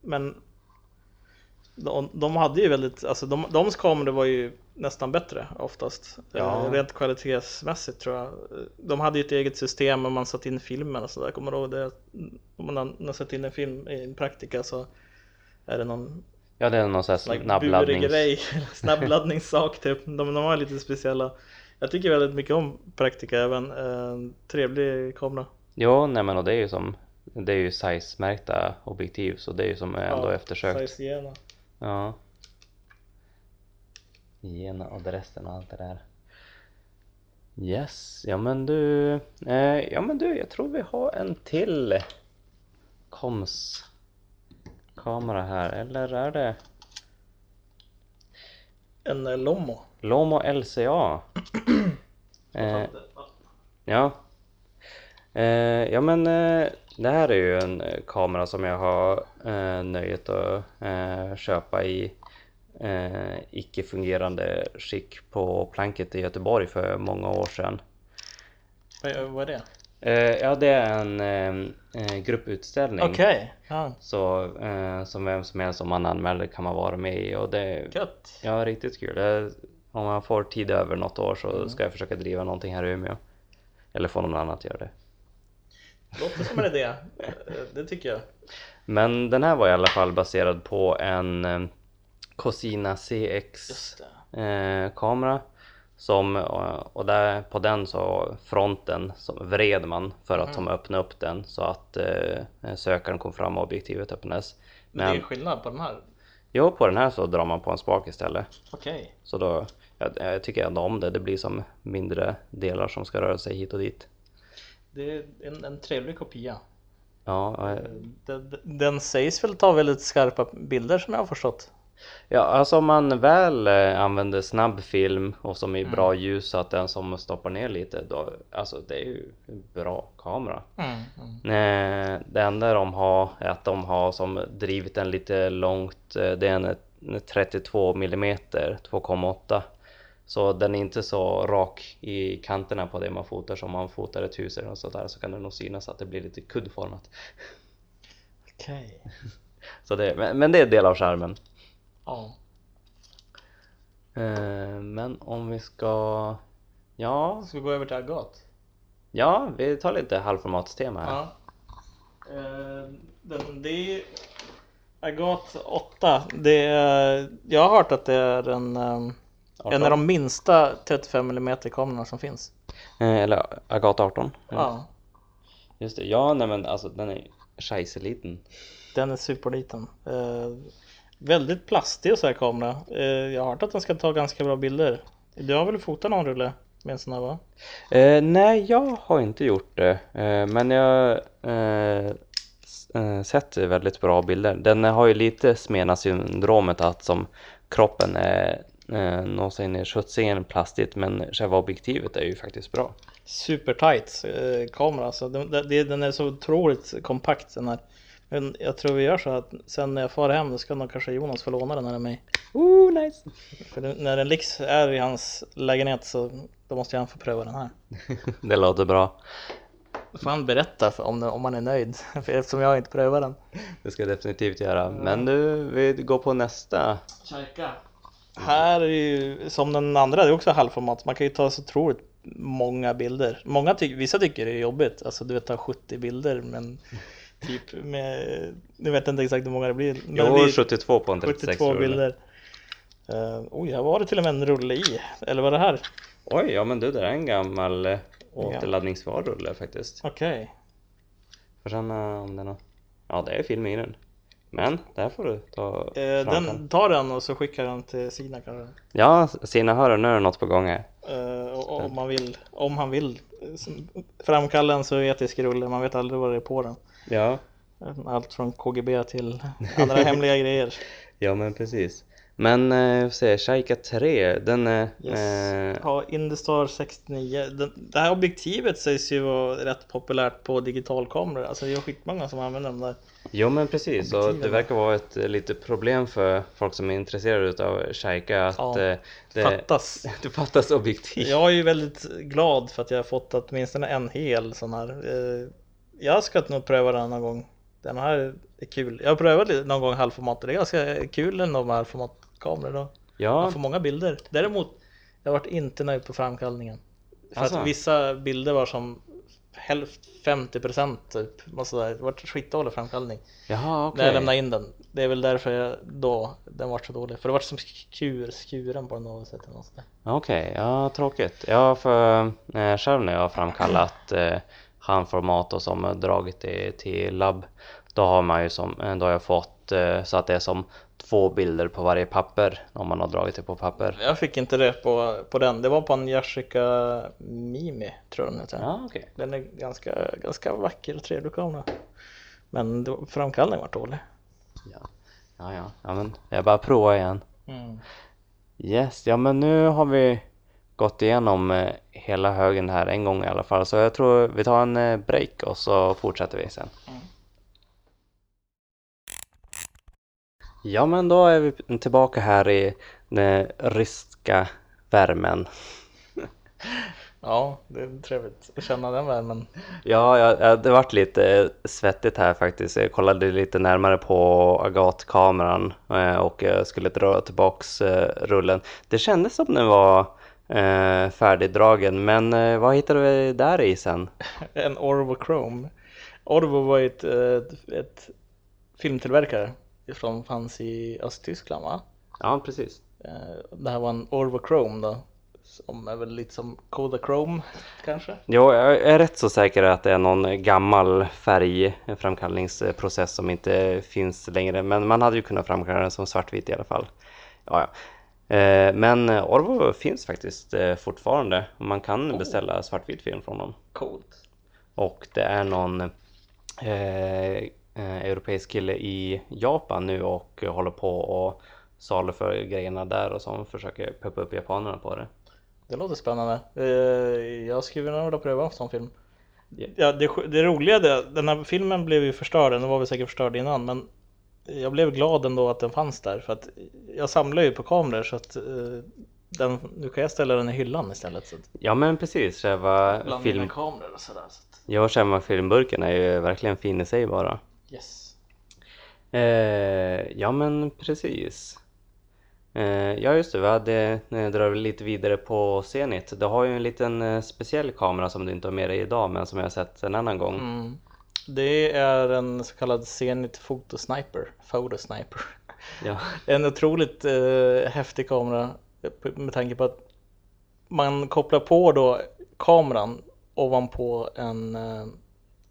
Men de, de hade ju väldigt, alltså de, de kameror var ju nästan bättre oftast. Ja. Eh, Rent kvalitetsmässigt tror jag. De hade ju ett eget system och man satt in filmen och sådär. Kommer du ihåg det? Om man har- satt in en film i en praktika så är det någon Ja det är någon sån här snabbladdnings... grej, snabbladdningssak typ. De, de var lite speciella. Jag tycker väldigt mycket om praktika även. Eh, trevlig kamera. Jo nej men och det är ju som Det är ju size-märkta objektiv så det är ju som ändå eftersökt. Ja. Gena och resten och allt det där. Yes, ja men du, eh, ja men du, jag tror vi har en till koms kamera här, eller är det En eh, Lomo. Lomo LCA? eh, ja. Eh, ja men eh, det här är ju en eh, kamera som jag har eh, nöjet att eh, köpa i eh, icke fungerande skick på planket i Göteborg för många år sedan. Vad, vad är det? Eh, ja det är en eh, eh, grupputställning. Okej, ja, Så eh, som vem som helst om man anmäler kan man vara med i och det gött. ja, riktigt kul. Om man får tid över något år så Mm. ska jag försöka driva någonting här i Umeå. Eller få någon annan att göra det. Låter som en idé. Eh, Det tycker jag. Men den här var i alla fall baserad på en eh, Cosina CX Just det. eh, som, och där på den så fronten som vred man för att Mhm. som öppna upp den så att eh, sökaren kom fram och objektivet öppnades. Men det är Men skillnad på den här. jo, på den här så drar man på en spak istället. Okej. Så då, jag, jag tycker ändå om det, det blir som mindre delar som ska röra sig hit och dit. Det är en, en trevlig kopia. Ja, eh, Den, den sägs väl ta väldigt skarpa bilder som jag har förstått. Ja, alltså om man väl eh, använder snabb film och som är Mm. bra ljus så att den som stoppar ner lite då, alltså det är ju en bra kamera. Mm. Eh, det enda de har är att de har som drivit den lite långt, eh, det är en, en 32 mm 2,8 så den är inte så rak i kanterna på det man fotar som om man fotar ett hus eller något sånt där så kan det nog synas att det blir lite kuddformat. Okej. Så det, men, men det är del av skärmen. Ja. Eh, men om vi ska, ja, Ska vi gå över till Agat? ja, vi tar lite halvformatstema här. Ja. Eh, den, det är Agat 8. Det är, jag har hört att det är en, eh, en av de minsta 35 mm kamerorna som finns. Eh, eller Agat 18. Ja. Just det, ja nej men alltså den är scheisseliten. Den är superliten. Eh, väldigt plastig och så här kamera. Eh, jag har hört att den ska ta ganska bra bilder. Du har väl fotat någon rulle? med en sån här va? Eh, nej, jag har inte gjort det, eh, men jag eh, s- eh, sett väldigt bra bilder. Den har ju lite Smena-syndromet att som kroppen är eh, någonsin in i skjutsingen plastigt men själva objektivet är ju faktiskt bra. Supertight eh, kamera alltså. Den, den, den är så otroligt kompakt den här. Men jag tror vi gör så att sen när jag far hem då ska nog kanske Jonas få låna den här av mig. Ooh, nice! För när den Lix är i hans lägenhet så då måste han få pröva den här. Det låter bra. Då får han berätta om, den- om han är nöjd. För eftersom jag inte prövar den. Det ska jag definitivt göra. Men du, vi går på nästa. Kika. Här är ju som den andra, det är också halvformat. Man kan ju ta så otroligt många bilder. Många ty vissa tycker det är jobbigt. Alltså du vet ta 70 bilder men typ med, nu vet jag inte exakt hur många det blir. Men Jag det har blir 72 på en 36 72 rulle. bilder. Uh, oj, här var det till och med en rulle i. Eller vad är det här? Oj, ja men du, det är en gammal eh, återladdningsbar rulle faktiskt. Okej. Får känna om är något. Ja, det är film i den. Men, där får du ta Eh, den tar den och så skickar den till Sina kanske. Ja, Sina hör nu är det något på gång här. Eh, och- om man vill, om han vill framkalla en sovjetisk rulle, man vet aldrig vad det är på den. Ja, Allt från KGB till andra hemliga grejer. ja men precis. Men, eh, se, Shaika 3, den är... Yes. Eh, Ja, Indestar 69. Den, det här objektivet sägs ju vara rätt populärt på digitalkameror. Alltså det är skitmånga som använder dem där. Jo men precis, och det verkar vara ett eh, litet problem för folk som är intresserade utav Shaika att Ja, eh, det, Fattas. det fattas objektiv. Jag är ju väldigt glad för att jag har fått åtminstone en hel sån här. Eh, Jag ska nog pröva den någon gång. Den här är kul. Jag har prövat någon gång halvformat det är ganska kul ändå med halvformatkameror. Ja, Man får många bilder. Däremot, jag varit inte nöjd på framkallningen. För Alltså? att vissa bilder var som hälft, 50% typ. Och sådär. Det var skitdålig framkallning. jaha okej. När jag lämnade in den. Det är väl därför jag då den var så dålig. För det var som skur, skuren på något sätt. Något. Okej, ja tråkigt. Ja, för eh, själv när jag har framkallat eh, handformat och som dragit det till labb, då har man ju som, eh, då har jag fått eh, så att det är som två bilder på varje papper om man har dragit det på papper. Jag fick inte det på, på den. Det var på en Yashica Mimi tror jag den heter. Ja, okej. Den är ganska, ganska vacker och trevlig kamera. Men var- framkallningen var dålig. Ja. ja, ja, ja, men jag bara prova igen. Mm. Yes, ja men nu har vi gått igenom eh, hela högen här en gång i alla fall, så jag tror vi tar en eh, break och så fortsätter vi sen. Mm. Ja men då är vi tillbaka här i den ryska värmen. Ja, det är trevligt att känna den värmen. Ja, ja, det vart lite svettigt här faktiskt. Jag kollade lite närmare på agatkameran eh, och skulle dra tillbaks eh, rullen. Det kändes som den var eh, färdigdragen, men eh, vad hittade vi där i sen? En Orvo Chrome. Orvo var ju ett, ett, ett filmtillverkare som fanns i Östtyskland va? Ja, precis. Eh, Det här var en Orvo Chrome då. Som är väl lite som Kodachrome kanske? Jo, jag är rätt så säker att det är någon gammal färgframkallningsprocess som inte finns längre, men man hade ju kunnat framkalla den som svartvit i alla fall. Ja, ja. Eh, Men Orvo finns faktiskt eh, fortfarande och man kan beställa svartvit film från dem. Coolt. Och det är någon eh, europeisk kille i Japan nu och håller på och saluför grejerna där och som försöker peppa upp japanerna på det. Det låter spännande. Eh, Jag skulle nog vilja pröva en sån film. Ja, det, det roliga är att den här filmen blev ju förstörd, den var väl säkert förstörd innan men jag blev glad ändå att den fanns där för att jag samlar ju på kameror så att eh, den, nu kan jag ställa den i hyllan istället. Så att Ja men precis, själva film... kameror och sådär. Så att, Ja, själva filmburken är ju verkligen fin i sig bara. Yes. Eh, ja men precis. Eh, ja just det, vi hade, eh, drar vi lite vidare på Zenit. Du har ju en liten eh, speciell kamera som du inte har med dig idag men som jag har sett en annan gång. Mm. Det är en så kallad Zenit Photosniper, Photosniper. Ja. En otroligt eh, häftig kamera eh, med tanke på att man kopplar på då kameran ovanpå en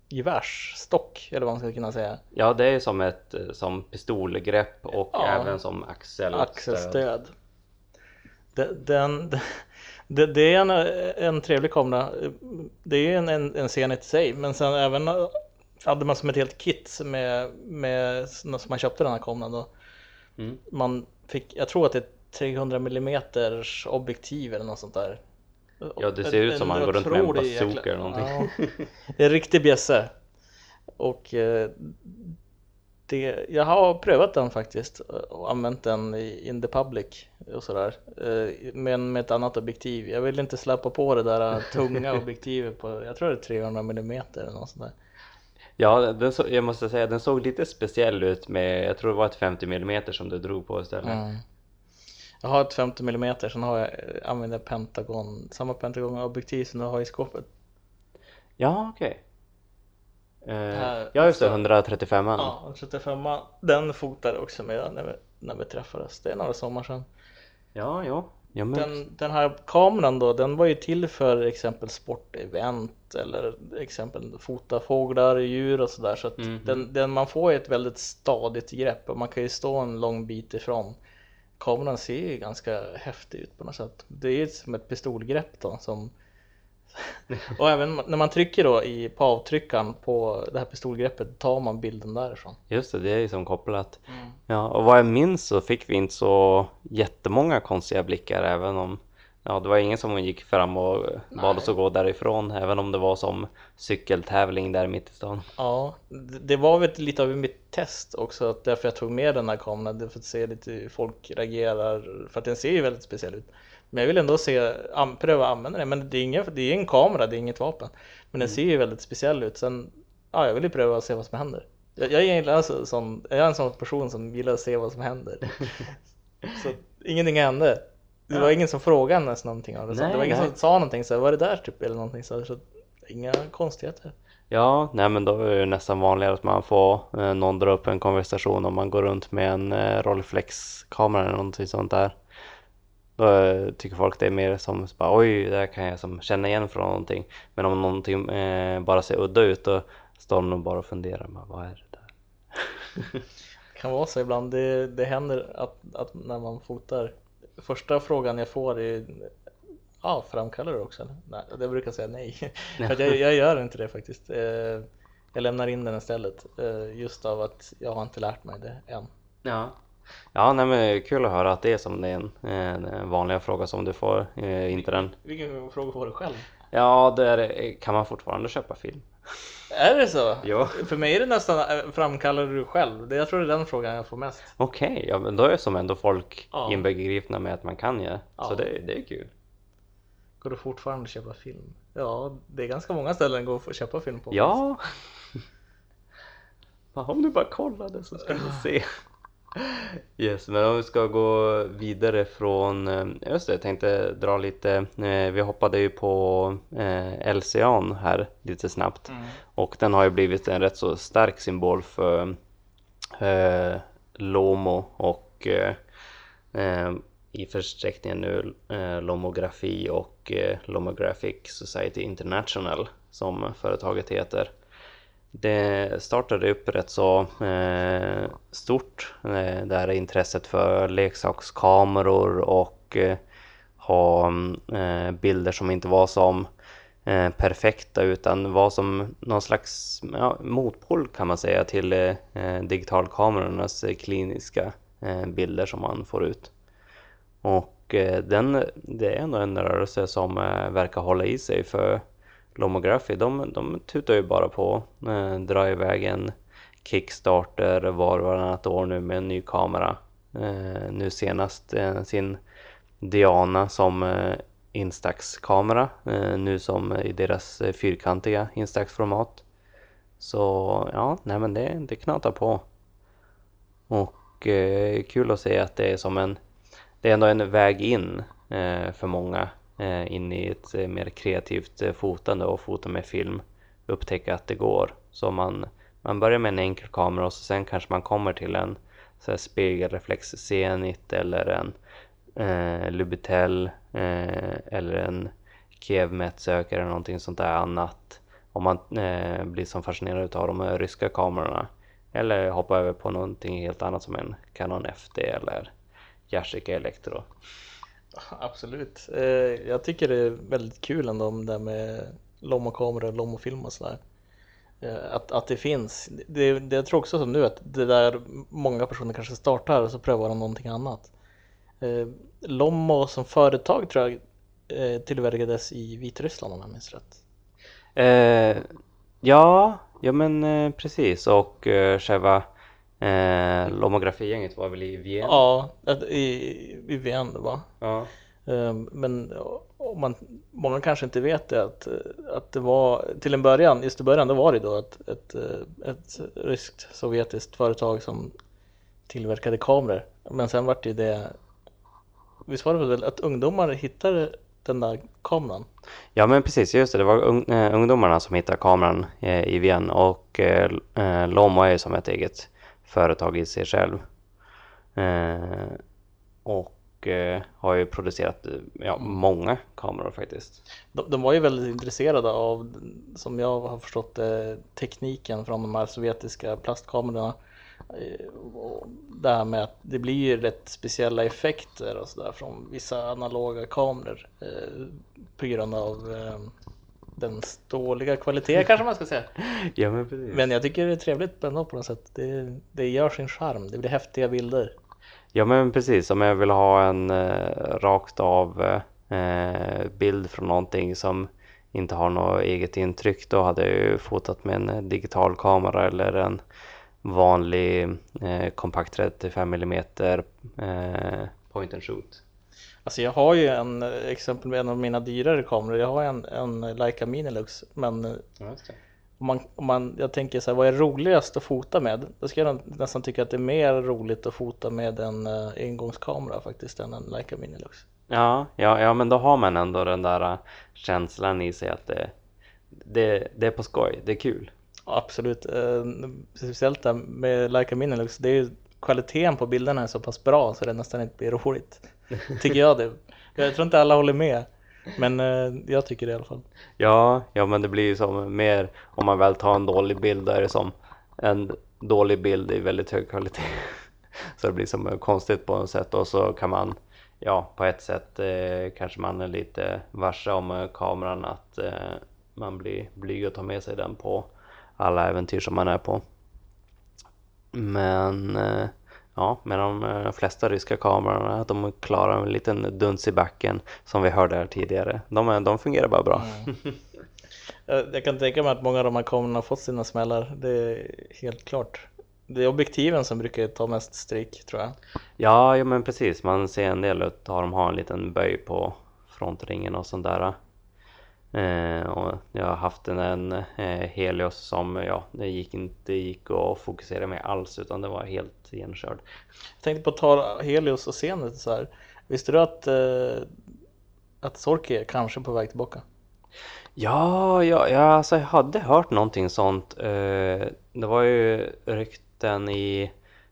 gevärsstock eller vad man ska kunna säga. ja, det är som ett eh, som pistolgrepp och Ja. även som axelstöd. Axelstöd. Den, den, Det, det är en, en trevlig kamera. Det är en, en, en scen i sig, men sen även hade man som ett helt kit med, med som man köpte den här kameran då. Mm. Man fick, jag tror att det är 300 mm objektiv eller något sånt där. Ja, det ser ut som man går runt med en bazooka jäkla- eller någonting. Ja, det är en riktig bjässe. Och eh, det, jag har prövat den faktiskt och använt den i in the public och sådär. Eh, Men med ett annat objektiv. Jag vill inte släppa på det där tunga objektivet på, jag tror det är 300 mm eller något sånt där. Ja, den så, jag måste säga den såg lite speciell ut med, jag tror det var ett 50 mm som du drog på istället. Mm. Jag har ett 50 mm, sen har jag, eh, använder Pentagon, samma Pentagon objektiv som du har i skåpet. Ja, okej. Eh, Här, ja, just det, så- 135 Ja, och 35 den fotade också med när vi, när vi träffades. Det är några sommar sedan. ja, ja. ja men, Den, den här kameran då, den var ju till för exempel sportevent eller exempel fota fåglar, djur och sådär. Så att Mhm. den, den, man får ju ett väldigt stadigt grepp och man kan ju stå en lång bit ifrån. Kameran ser ju ganska häftig ut på något sätt. Det är som ett pistolgrepp då som och även när man trycker då i, på avtryckaren på det här pistolgreppet tar man bilden därifrån. Just det, det är ju som kopplat. Ja, och vad jag minns så fick vi inte så jättemånga konstiga blickar även om Ja, det var ingen som gick fram och bad oss att gå därifrån även om det var som cykeltävling där mitt i stan. Ja, det var väl lite av mitt test också, att därför jag tog med den här kameran, för att se lite hur folk reagerar, för att den ser ju väldigt speciell ut. Men jag vill ändå se, pröva använda den, men det är, ingen, det är en kamera, det är inget vapen. Men den ser ju väldigt speciell ut, sen, ja, jag vill ju pröva och se vad som händer. Jag, jag, är, egentligen alltså, sån, jag är en sån person som gillar att se vad som händer. Så ingenting hände. Det var ingen som frågade nästan någonting av det. Nej, det var ingen nej. som sa någonting så här, vad är det där typ eller någonting så, här, så inga konstigheter. Ja, nej men då är det nästan vanligare att man får eh, någon dra upp en konversation om man går runt med en eh, Rolleiflex-kamera eller någonting sånt där. Då eh, tycker folk det är mer som bara, oj, det här kan jag som känna igen från någonting. Men om någonting eh, bara ser udda ut då står de nog bara och funderar, men vad är det där? Det kan vara så ibland. Det, det händer att, att när man fotar. Första frågan jag får är Ja, framkallar du också? Nej, jag brukar säga nej. För jag, jag gör inte det faktiskt. Eh, Jag lämnar in den istället. eh, Just av att jag har inte lärt mig det än. Ja. Ja, nej men det kul att höra att det är som det är en, en, en vanliga fråga som du får, eh, inte den. Vilken fråga får du själv? Ja, där kan man fortfarande köpa film. Är det så? Ja. För mig är det nästan eh, framkallar du själv? Det- Jag tror det är den frågan jag får mest. Okej, ja men då är som ändå folk Ja. inbegripna med att man kan ju. Ja. Så det, det är kul. Går det fortfarande att köpa film? Ja, det är ganska många ställen går att köpa film på. Ja! Om du bara kollade så skulle du se. Yes, men om vi ska gå vidare från, eh, just det, jag tänkte dra lite, eh, vi hoppade ju på eh, LCA'n här lite snabbt Mm. och den har ju blivit en rätt så stark symbol för eh, Lomo och eh, eh, i försträckningen nu eh, Lomografi och eh, Lomographic Society International som företaget heter. Det startade upp rätt så eh, stort, eh, där intresset för leksakskameror och eh, ha eh, bilder som inte var som eh, perfekta utan var som någon slags ja, motpol kan man säga till eh, eh, digitalkamerornas eh, kliniska eh, bilder som man får ut. Och eh, den, det är ändå en rörelse som eh, verkar hålla i sig för Lomography, de, de tutar ju bara på, eh, drar iväg en Kickstarter var och varannat år nu med en ny kamera. Eh, nu senast eh, sin Diana som eh, Instax-kamera, eh, nu som i deras eh, fyrkantiga Instax-format. Så ja, nej men det, det knatar på. Och eh, kul att se att det är som en, det är ändå en väg in eh, för många Eh, in i ett eh, mer kreativt eh, fotande och fota med film. Upptäcka att det går. Så man, man börjar med en enkel kamera och så sen kanske man kommer till en så här spegelreflex Zenit eller en eh, Lubitel eh, eller en Kevmet-sökare eller någonting sånt där annat. Om man eh, blir som fascinerad av de här ryska kamerorna. Eller hoppa över på någonting helt annat som en Canon FD eller Yashica Electro. Absolut. Eh, jag tycker det är väldigt kul ändå om det med Lommo-kameror, Lommo-film och sådär. Eh, att, att det finns. Det, det jag tror också som nu att det där många personer kanske startar och så prövar de någonting annat. Eh, som företag tror jag eh, tillverkades i Vitryssland om jag minns rätt. Eh, ja, ja men eh, precis och eh, själva eh, lomografigänget var väl i Wien? Ja, i, i Wien va? Ja. Eh, Men om man, många kanske inte vet det att, att det var till en början, just i början, då var det då ett, ett, eh, ett ryskt sovjetiskt företag som tillverkade kameror. Men sen vart det det, visst var det väl att ungdomar hittade den där kameran? Ja men precis, just det. Det var ung, eh, ungdomarna som hittade kameran eh, i Wien och eh, eh, Lomo är ju som ett eget företag i sig själv. Eh, och eh, har ju producerat eh, ja, många kameror faktiskt. De, de var ju väldigt intresserade av, som jag har förstått det, tekniken från de här sovjetiska plastkamerorna. Eh, det här med att det blir ju rätt speciella effekter och sådär från vissa analoga kameror eh, på grund av den dåliga kvaliteten kanske man ska säga. Ja men precis. Men jag tycker det är trevligt ändå på något sätt. Det, det gör sin charm, det blir häftiga bilder. Ja men precis, om jag vill ha en eh, rakt av eh, bild från någonting som inte har något eget intryck då hade jag ju fotat med en digital kamera eller en vanlig eh, kompakt 35 mm eh, point and shoot. Alltså jag har ju en eh, exempel med en av mina dyrare kameror. Jag har en, en Leica Minilux men eh, om man, om man, jag tänker så här, vad är roligast att fota med? Då ska jag nästan tycka att det är mer roligt att fota med en uh, engångskamera faktiskt än en Leica Minilux. Ja, ja, ja men då har man ändå den där känslan i sig att det, det, det är på skoj, det är kul. Ja, absolut, uh, speciellt med Leica Minilux, det är ju kvaliteten på bilderna är så pass bra så det nästan inte blir roligt. Tycker jag det. Jag tror inte alla håller med. Men eh, jag tycker det i alla fall. Ja, ja men det blir ju som mer om man väl tar en dålig bild då är det som en dålig bild i väldigt hög kvalitet. Så det blir som konstigt på något sätt och så kan man ja på ett sätt eh, kanske man är lite varse om eh, kameran att eh, man blir blyg och tar med sig den på alla äventyr som man är på. Men eh, ja, med de eh, flesta ryska kamerorna, de klarar en liten duns i backen som vi hörde här tidigare. De, de fungerar bara bra. Jag jag kan tänka mig att många av de här kamerorna har fått sina smällar. Det är helt klart. Det är objektiven som brukar ta mest stryk tror jag. Ja, ja men precis. Man ser en del av dem ha en liten böj på frontringen och sånt där. Eh, och jag har haft en, eh, Helios som ja, det gick inte gick att fokusera med alls utan det var helt igenkörd. Jag tänkte på att ta Helios och Zenit så här. Visste du att, eh, att Sorki är kanske på väg tillbaka? Ja, ja, ja alltså jag hade hört någonting sånt. Det var ju rykten i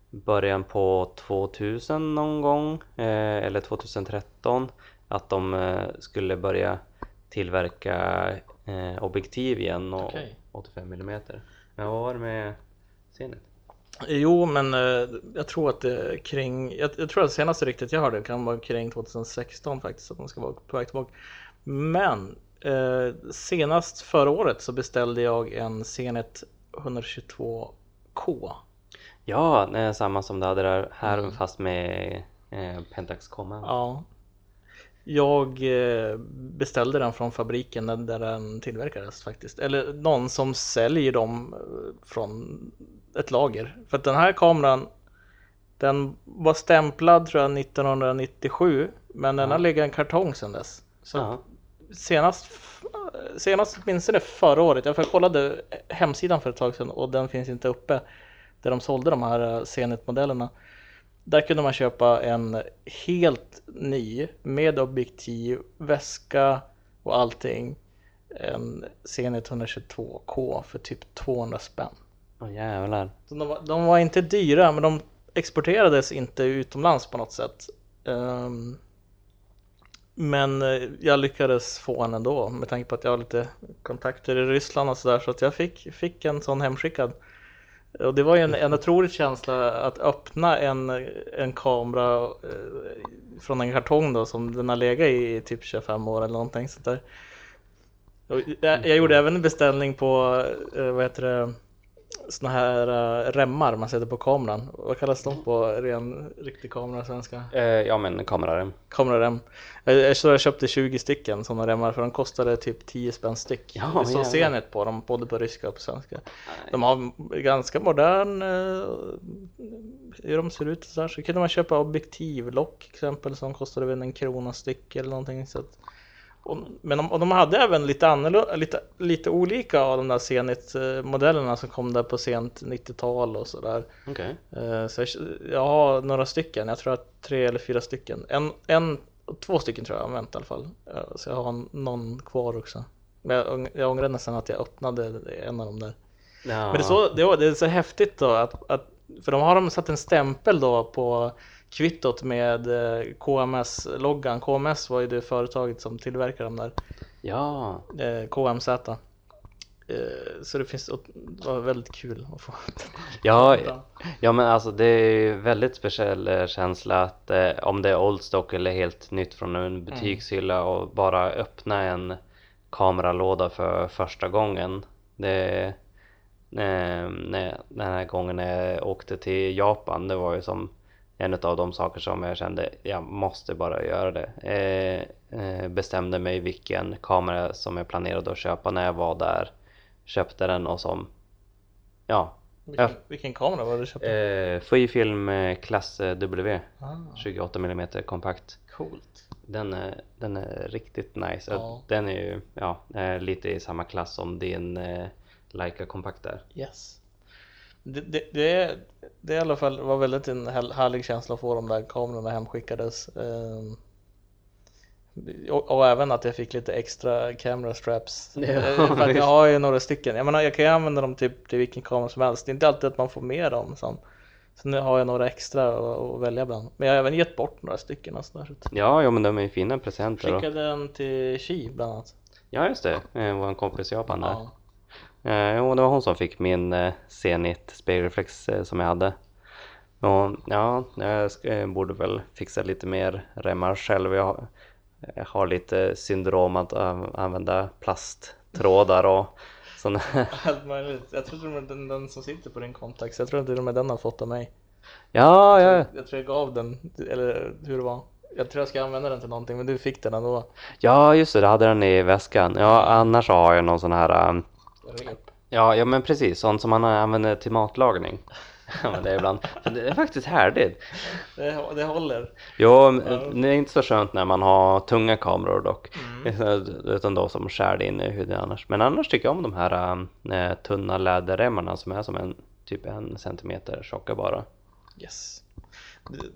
början på 2000 någon gång, eller 2013, att de skulle börja tillverka eh, objektiv igen och Okej. 85 mm. Men vad var det med Zenit? Jo, men eh, jag tror att det kring, jag, jag tror att senaste ryktet jag hörde kan vara kring 2016 faktiskt, att de ska vara på väg tillbaka. Men eh, senast förra året så beställde jag en Zenit 122K. Ja, det är samma som det hade där här Mm. fast med eh, Pentax Command. Ja. Jag eh, beställde den från fabriken där- den tillverkades faktiskt. Eller någon som säljer dem eh, från ett lager. För att den här kameran den var stämplad tror jag 1997 men den har legat i en kartong sedan dess. Så Ja. senast, senast åtminstone förra året, jag kollade hemsidan för ett tag sedan och den finns inte uppe där de sålde de här eh, Zenit-modellerna. Där kunde man köpa en helt ny med objektiv, väska och allting. En Zenit 122K för typ 200 spänn. Åh jävlar. De, var, de var inte dyra men de exporterades inte utomlands på något sätt. Ehm, men eh, jag lyckades få en ändå med tanke på att jag har lite kontakter i Ryssland och sådär så att jag fick, fick en sån hemskickad. Och det var ju en, en otrolig känsla att öppna en, en kamera, eh, från en kartong då som den har legat i i typ 25 år eller någonting sånt där. Och jag, jag gjorde även en beställning på, eh, vad heter det, såna här eh, remmar man sätter på kameran. Vad kallas de på ren riktig kamera svenska? Eh, ja men kamerarem. Kamerarem. Jag, jag, köpte 20 stycken sådana remmar för de kostade typ 10 spänn styck. Ja, det står. Zenit på dem, både på ryska och på svenska. De har ganska modern eh, hur de ser ut och så, här. så kunde man köpa objektivlock exempel som kostade väl en krona styck eller någonting. Så att, och, men de, och de hade även lite annorlunda, lite, lite olika av de där Zenit-modellerna som kom där på sent 90-tal och sådär. Okej. Eh, Så jag, jag har några stycken, jag tror att tre eller fyra stycken. En, en två stycken tror jag har använt i alla fall. Eh, Så jag har någon kvar också. Men jag, jag ångrar nästan att jag öppnade en av dem där. Ja. Men det är, så, det, det är så häftigt då att, att för de har de satt en stämpel då på kvittot med eh, KMS-loggan. KMS var ju det företaget som tillverkar de där. Ja. Eh, KMZ. Eh, Så det finns, det var väldigt kul att få. Ja, ja men alltså det är ju väldigt speciell känsla att om det är old stock eller helt nytt från en butikshylla och bara öppna en kameralåda för första gången. Det, när, den här gången när jag åkte till Japan, det var ju som en av de saker som jag kände, jag måste bara göra det. Eh, eh, bestämde mig vilken kamera som jag planerade att köpa när jag var där. Köpte den och som, ja, Vilken, vilken kamera var det du köpte? Eh, Fujifilm eh, klass eh, W Ah, 28 mm kompakt. coolt. Den är, den är riktigt nice. Ja. Den är ju ja, eh, lite i samma klass som din eh, Leica kompakt där. Yes. Det, det, det, är- det i alla fall var väldigt en härlig känsla att få de där kamerorna hemskickades. Ehm, och, och även att jag fick lite extra camera straps. Ja, Eh, för jag har ju några stycken. Jag menar jag kan ju använda dem typ till vilken kamera som helst. Det är inte alltid att man får med dem. Som. Så nu har jag några extra att, välja bland. Men jag har även gett bort några stycken. Och sådär. Ja, ja men de är ju fina presenter. Och, Skickade en till Xi bland annat. ja just det, eh, vår kompis i Japan där. Ja. Eh, jo, det var hon som fick min eh, Zenit spegelreflex eh, som jag hade. Och, ja, jag eh, borde väl fixa lite mer remmar själv. Jag har, jag har lite syndrom att använda plasttrådar och sådana. Allt möjligt. Jag tror till och med den, den som sitter på din kontakt, jag tror till och med den har fått av mig. Ja, ja, Jag tror jag gav den, eller hur det var. Jag tror jag ska använda den till någonting, men du fick den ändå. ja, just det, jag hade den i väskan. Ja, annars har jag någon sån här, ähm, Rep. ja, ja men precis, sånt som man använder till matlagning. Men det är ibland. Det är faktiskt härligt. Det, det håller. Jo, det är inte så skönt när man har tunga kameror dock. Mm. Utan då som skär in i huden annars. Men annars tycker jag om de här äh, tunna läderremmarna som är som en typ en centimeter tjocka bara. Yes.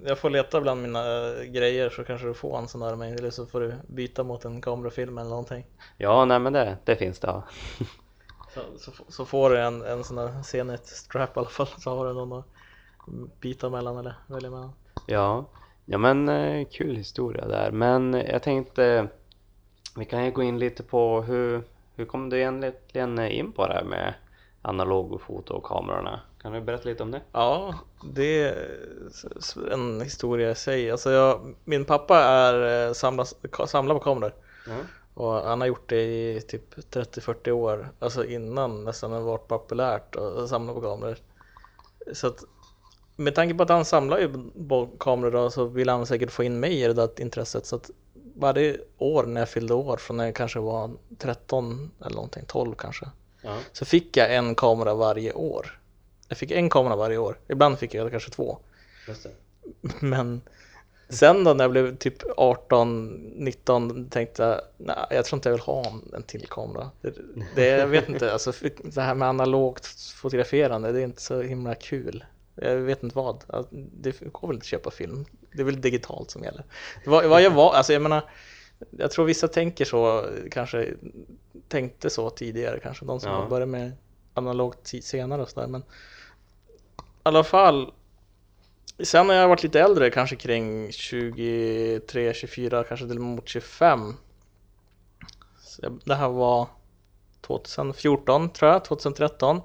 Jag får leta bland mina eh, grejer så kanske du får en sån där mig, eller så får du byta mot en kamerafilm eller någonting. Ja, nej men det, det finns det. Ja. Så, så, så får du en, en sån där Zenit strap i alla fall, så har du någon att byta mellan eller välja mellan. Ja, ja men eh, kul historia där. Men jag tänkte vi kan ju gå in lite på hur, hur kom du egentligen in på det här med analogfoto och kamerorna? Kan du berätta lite om det? Ja, det är en historia i sig. Alltså jag, min pappa är eh, samlar, ka- samlar på kameror Ja. Och han har gjort det i typ 30-40 år, alltså innan nästan det varit populärt att samla på kameror. Så att med tanke på att han samlar ju på kameror då, så vill han säkert få in mig i det där intresset. Så att varje år när jag fyllde år, från när jag kanske var 13 eller någonting, 12 kanske, Ja. så fick jag en kamera varje år. Jag fick en kamera varje år. Ibland fick jag kanske två. Men sen då när jag blev typ 18, 19 tänkte jag, nej jag tror inte jag vill ha en, till kamera. Det, det, jag vet inte, alltså det här med analogt fotograferande, det är inte så himla kul. Jag vet inte vad. Alltså, Det går väl inte att köpa film. Det är väl digitalt som gäller. Vad, vad jag var, alltså jag menar, jag tror vissa tänker så, kanske tänkte så tidigare kanske, de som Ja. börjat med analogt senare och sådär. Men i alla fall, sen när jag varit lite äldre, kanske kring 23, 24, kanske till och mot 25. Så det här var 2014 tror jag, 2013.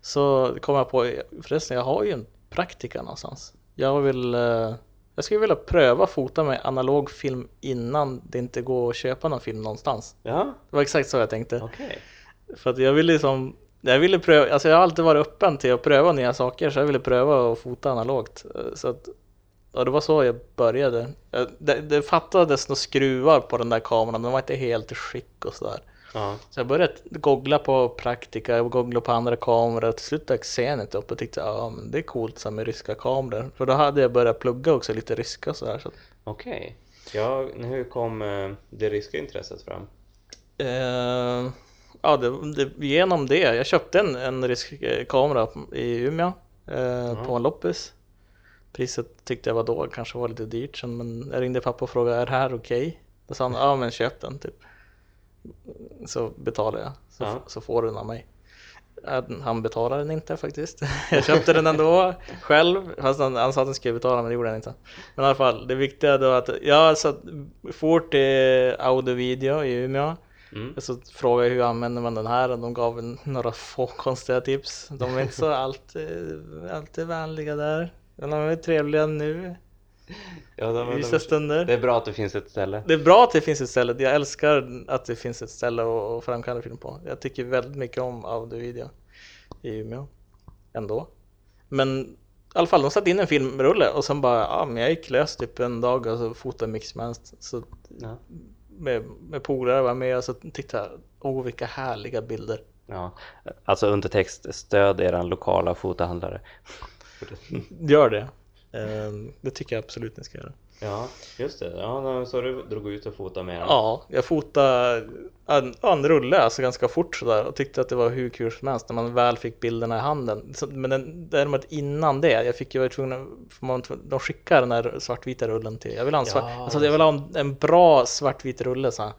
Så kom jag på, förresten jag har ju en praktika någonstans. Jag vill, eh, Jag skulle vilja pröva fota med analog film innan det inte går att köpa någon film någonstans. Ja, Det var exakt så jag tänkte. okej. För att jag ville liksom jag ville pröva, alltså jag har alltid varit öppen till att pröva nya saker så jag ville pröva att fota analogt. Så att, ja, det var så jag började. Det, det fattades några skruvar på den där kameran, den var inte helt i skick och sådär. Ja, Så jag började googla på praktika, jag googlade på andra kameror och till slut dök Zenit upp och tyckte ja men det är coolt så här med ryska kameror. För då hade jag börjat plugga också lite ryska och sådär. Så, okej. Ja, hur kom eh, det ryska intresset fram? eh, ja, det, det, genom det. Jag köpte en, en rysk eh, kamera i Umeå eh, på en loppis. Priset tyckte jag var då kanske var lite dyrt sen, men jag ringde pappa och frågade är det här okej? Då sa han ja men köp den typ. Så betalar jag så, Ja. så får du den av mig. Äh, Han betalade den inte faktiskt. Jag köpte den ändå själv. Fast han, han sa att han skulle betala men det gjorde han inte. Men i alla fall, det viktiga då att jag satt fort till audio video i Umeå. Mm. Så frågade jag hur använder man den här och de gav några få konstiga tips. De är inte så alltid, alltid vänliga där. Men de är trevliga nu Ja, de, i de, vissa stunder. det är bra att det finns ett ställe. Det är bra att det finns ett ställe. Jag älskar att det finns ett ställe att framkalla film på. Jag tycker väldigt mycket om audio i Umeå. Ändå. Men i alla fall, de satte in en filmrulle och sen bara, ja men jag gick lös typ en dag och så fotade Mixmanst. Så Ja. Med, med polare så tittade jag, åh vilka härliga bilder. Ja. Alltså undertext, stöd er lokala fotohandlare. Gör det. Ehm, Det tycker jag absolut ni ska göra. Ja, just det. Ja, så du drog ut och fotade med den. Ja, jag fotade en, en rulle alltså ganska fort sådär och tyckte att det var hur kul som helst när man väl fick bilderna i handen. Så, men den, däremot innan det, jag fick ju vara tvungen att, man, de skickar den här svartvita rullen till, jag vill ha en, svart, Ja, alltså, jag vill ha en, en bra svartvit rulle så.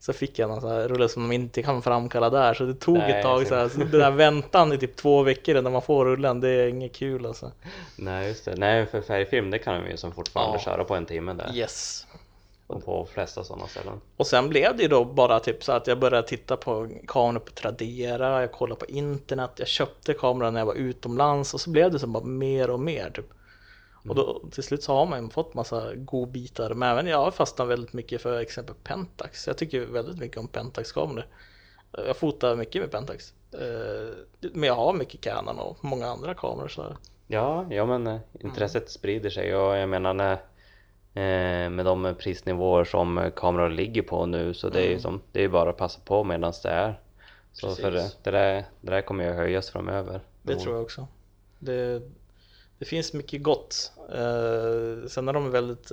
Så fick jag en sån här rulle som de inte kan framkalla där så det tog Nej, ett tag så, här, så den där väntan i typ två veckor när man får rullen, det är inget kul alltså. Nej, just det. Nej, för färgfilm det kan de ju som fortfarande Ja. köra på en timme där. Yes. Och på flesta sådana ställen. Och sen blev det ju då bara typ så att jag började titta på kameror på Tradera, jag kollade på internet, jag köpte kameran när jag var utomlands och så blev det som bara mer och mer typ. Och då till slut så har man ju fått massa godbitar, men även jag har fastnat väldigt mycket för exempel Pentax. Jag tycker väldigt mycket om Pentax-kameror. Jag fotar mycket med Pentax. Eh, Men jag har mycket Canon och många andra kameror så. Ja, ja men eh, intresset sprider sig och jag menar när, eh, med de prisnivåer som kameror ligger på nu så det är ju som, det är bara att passa på medan det är. Så för det, det, där, det där kommer ju höjas framöver. Det tror jag också. Det, det finns mycket gott. Eh, sen är de väldigt,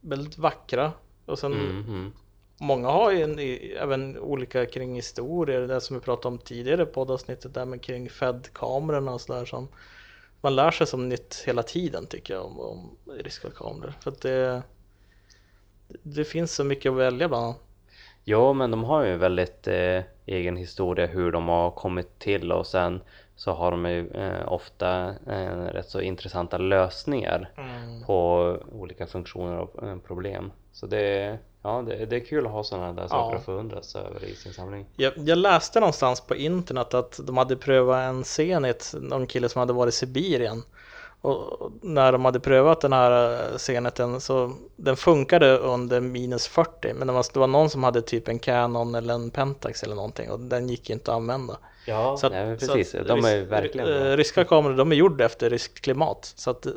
väldigt vackra. Och sen Mm, mm. många har ju en, även olika kring historier. Det som vi pratade om tidigare poddavsnittet där med kring Fed-kamerorna och sådär som man lär sig som nytt hela tiden tycker jag om, om ryska kameror. För att det, det finns så mycket att välja bland. Ja, men de har ju en väldigt eh, egen historia hur de har kommit till och sen så har de ju eh, ofta eh, rätt så intressanta lösningar på olika funktioner och eh, problem. Så det, ja, det, det är kul att ha sådana där saker Ja. att förundras över i sin samling. Jag, jag läste någonstans på internet att de hade prövat en Zenit, någon kille som hade varit i Sibirien. Och när de hade prövat den här eh, Zeniten så den funkade under minus 40 men det var, det var någon som hade typ en Canon eller en Pentax eller någonting och den gick inte att använda. Ja, Så att- nej, så precis. att de är verkligen eh. Ryska kameror de är gjorda efter ryskt klimat så att eh,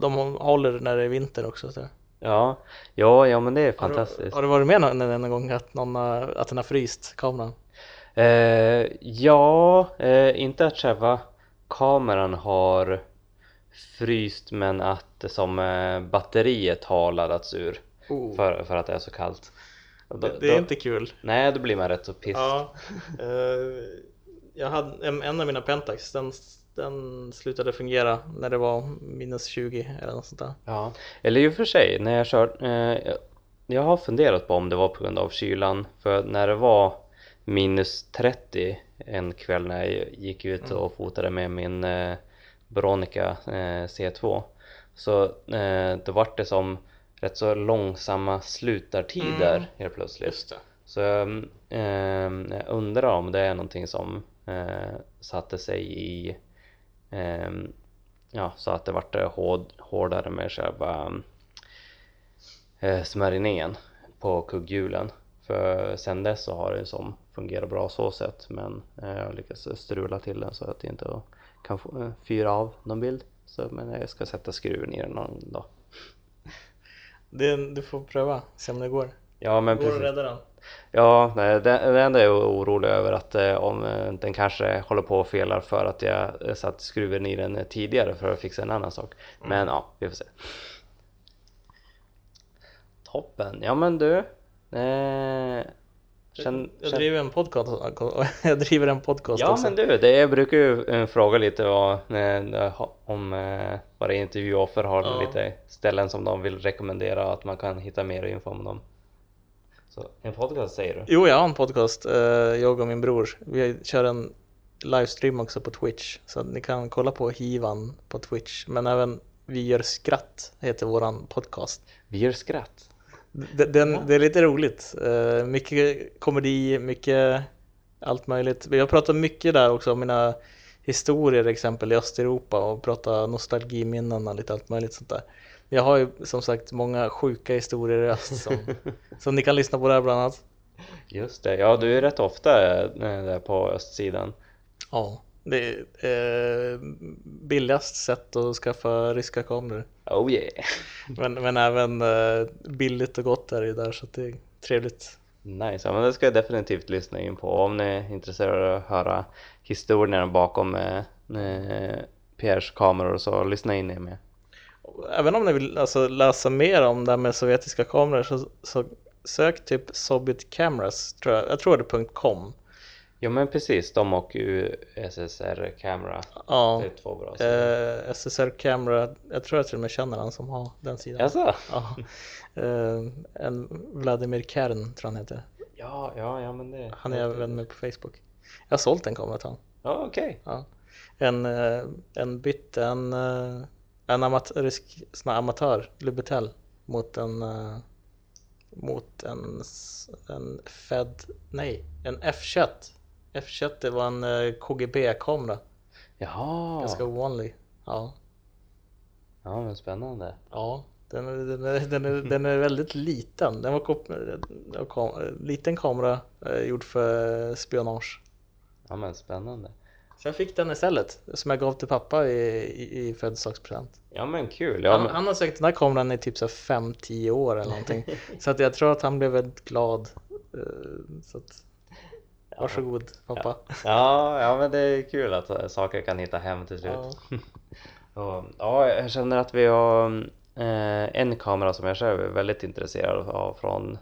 de håller när det är vinter också. Så. Ja, ja, ja, men det är Har, du, fantastiskt. har du varit med någon, någon gång att, någon, att den har fryst kameran? Eh, ja, eh, inte att själva kameran har fryst men att som eh, batteriet har laddats ur Oh. för, för att det är så kallt. Då- Det, det är då- inte kul. Nej, då blir man rätt så piss. Ja, eh, jag hade en, en av mina Pentax, den, den slutade fungera när det var minus 20 eller något sånt där. Ja, eller i och för sig, när jag kör, eh, jag- jag har funderat på om det var på grund av kylan, för när det var minus 30 en kväll när jag gick ut och fotade med min eh, Veronica eh, C2 så eh, då vart det som rätt så långsamma slutartider Mm. helt plötsligt. Det. Så ehm, jag undrar om det är någonting som eh, satte sig i ehm, ja, så att det vart hård, hårdare med själva eh, smörjningen på kugghjulen. För sen dess så har det som fungerat bra så sätt men jag har lyckats strula till den så att jag inte kan få, eh, fyra av någon bild. Så, men jag ska sätta skruven i den någon dag. Det, du får pröva, se om det går. Ja men Går att precis. rädda den? Ja, nej, det, det enda jag är orolig över att eh, om eh, den kanske håller på och felar för att jag eh, satt skruven i den tidigare för att fixa en annan sak. Men ja, vi får se. Toppen, ja men du. Eh, känn, Jag känn, driver en podcast, jag driver en podcast ja också. men du, det, jag brukar ju eh, fråga lite vad, eh, om eh, våra intervjuoffer har Ja. lite ställen som de vill rekommendera att man kan hitta mer info om dem. Så en podcast säger du? Jo, jag har en podcast, jag och min bror. Vi kör en livestream också på Twitch. Så ni kan kolla på Hivan på Twitch. Men även Vi gör skratt heter våran podcast. Vi gör skratt. D- Den, det är lite roligt. Eh, mycket komedi, mycket allt möjligt. Vi har pratat mycket där också om mina historier exempel i Östeuropa och pratat nostalgiminnen och lite allt möjligt sånt där. Jag har ju som sagt många sjuka historier i öst som, som ni kan lyssna på där bland annat. Just det, ja du är rätt ofta eh, där på östsidan. Ja, det är eh, billigast sätt att skaffa ryska kameror. Oh yeah! Men, men även eh, billigt och gott är det ju där så det är trevligt. Nice, ja, men det ska jag definitivt lyssna in på om ni är intresserade av att höra historierna bakom eh, eh, Pierres kameror så lyssna in er med. Även om ni vill alltså, läsa mer om det här med sovjetiska kameror så, så sök typ Soviet Cameras, tror jag, jag tror det är .com. Ja men precis, de och USSR Camera, Ja, det är två bra sidor. eh, SSR Camera, jag tror jag till och med känner han som har den sidan. Jaså? Ja. Eh, en Vladimir Kern tror han heter. Ja, ja, ja men det... Han är även med på Facebook. Jag har sålt en kamera till honom. Ja okej. Ja. En, eh, en bytte en, eh, en amatörisk sån här amatör, Lubitel, mot en eh, mot en, en Fed, nej, en F21. F21 det var en eh, KGB-kamera, Jaha, ganska ovanlig. Ja, ja men spännande. ja. Den, är- den, är, den, är, den är väldigt liten. Den var kop- eh, kam- liten kamera eh, gjord för spionage. Ja men spännande. Så jag fick den istället, som jag gav till pappa i, i, i födelsedagspresent. Ja men kul. Ja, han, men... han har säkert den här kameran i typ så 5-10 år eller någonting. så att jag tror att han blev väldigt glad. Eh, Så att, varsågod pappa. Ja, ja men det är kul att eh, saker kan hitta hem till slut. Ja. Och, ja, jag känner att vi har eh, en kamera som jag själv är väldigt intresserad av från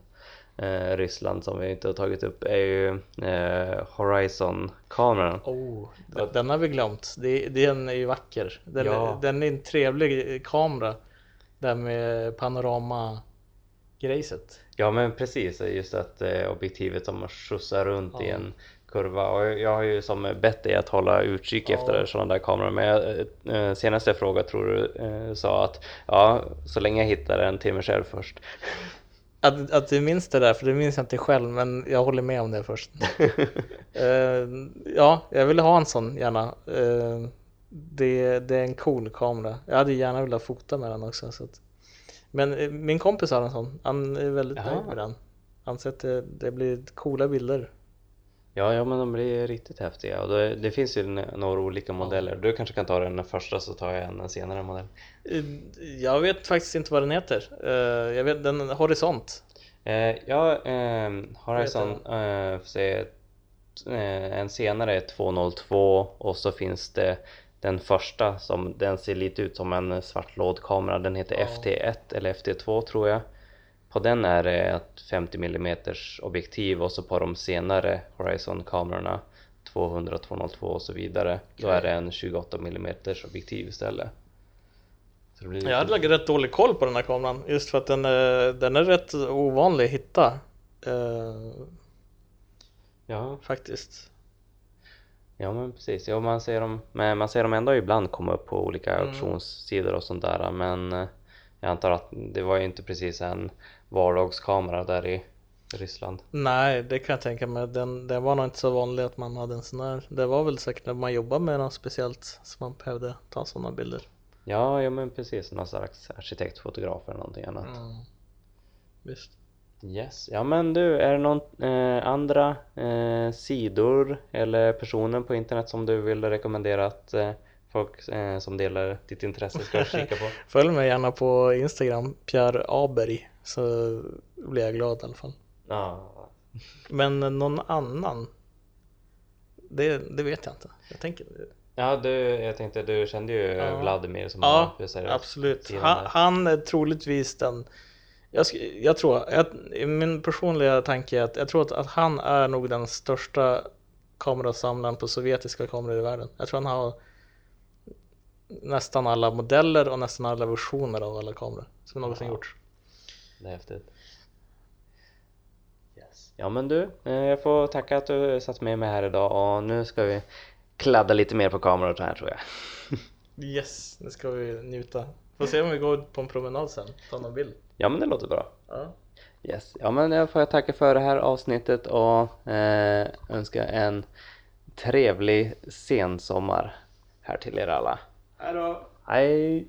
eh, Ryssland som vi inte har tagit upp är ju eh, Horizon-kameran. Oh, den, den har vi glömt. Det, den är ju vacker. Den, Ja. är, den är en trevlig kamera. Där med panorama-grejset. Ja men precis, just att eh, objektivet som skjutsar runt i Ja. en kurva och jag har ju som bett dig att hålla utkik Ja. efter sådana där kameror men jag, eh, senaste fråga tror du eh, sa att ja, så länge jag hittar en till mig själv först. Att, att du minns det där, för det minns jag inte själv, men jag håller med om det först. Eh, ja, jag ville ha en sån gärna. Eh, det, det är en cool kamera. Jag hade gärna velat fota med den också. Så att. Men eh, min kompis har en sån. Han är väldigt Jaha. nöjd med den. Han säger att det, det blir coola bilder. Ja, ja men de blir riktigt häftiga och det, det finns ju några olika modeller. Du kanske kan ta den första så tar jag en senare modell. Eh, Jag vet faktiskt inte vad den heter. Eh, Jag vet den Horisont. Ja, eh, Horizon, eh, en senare är 202 och så finns det den första som den ser lite ut som en svart lådkamera. Den heter Ja. FT1 eller FT2 tror jag. På den är det ett 50 mm objektiv och så på de senare Horizon-kamerorna 200, 202 och så vidare. Då Okej. är det en 28 mm objektiv istället. Lite- Jag hade lagt rätt dålig koll på den här kameran. Just för att den är, den är rätt ovanlig att hitta. eh, Ja, faktiskt. Ja men precis, ja, man, ser dem, men man ser dem ändå ibland komma upp på olika Mm. auktionssidor och sånt där men eh, jag antar att det var ju inte precis en vardagskamera där i Ryssland. Nej, det kan jag tänka mig. Den, den var nog inte så vanlig att man hade en sån här. Det var väl säkert när man jobbade med något speciellt som man behövde ta sådana bilder. Ja, ja men precis, någon slags arkitektfotograf eller någonting annat. Mm. Visst. Yes, ja men du, är det någon eh, andra eh, sidor eller personer på internet som du vill rekommendera att eh, folk eh, som delar ditt intresse ska kika på? Följ mig gärna på Instagram, Pierre Aberg, så blir jag glad i alla fall. Ja, Men någon annan? Det, det vet jag inte. Jag tänker... ja du, jag tänkte du kände ju Ja. Vladimir som Ja, absolut. Han, han är troligtvis den... Jag, jag tror, jag, min personliga tanke är att jag tror att, att han är nog den största kamerasamlaren på sovjetiska kameror i världen. Jag tror han har nästan alla modeller och nästan alla versioner av alla kameror som någonsin Ja. gjorts. Det är häftigt. Yes. Ja men du, eh, jag får tacka att du satt med mig här idag och nu ska vi kladda lite mer på kameror här tror jag. Yes, nu ska vi njuta. Får se om vi går på en promenad sen, ta någon bild. Ja men det låter bra. Ja. Yes. Ja men jag får tacka för det här avsnittet och eh, önska en trevlig sensommar här till er alla. Hej då! Hej!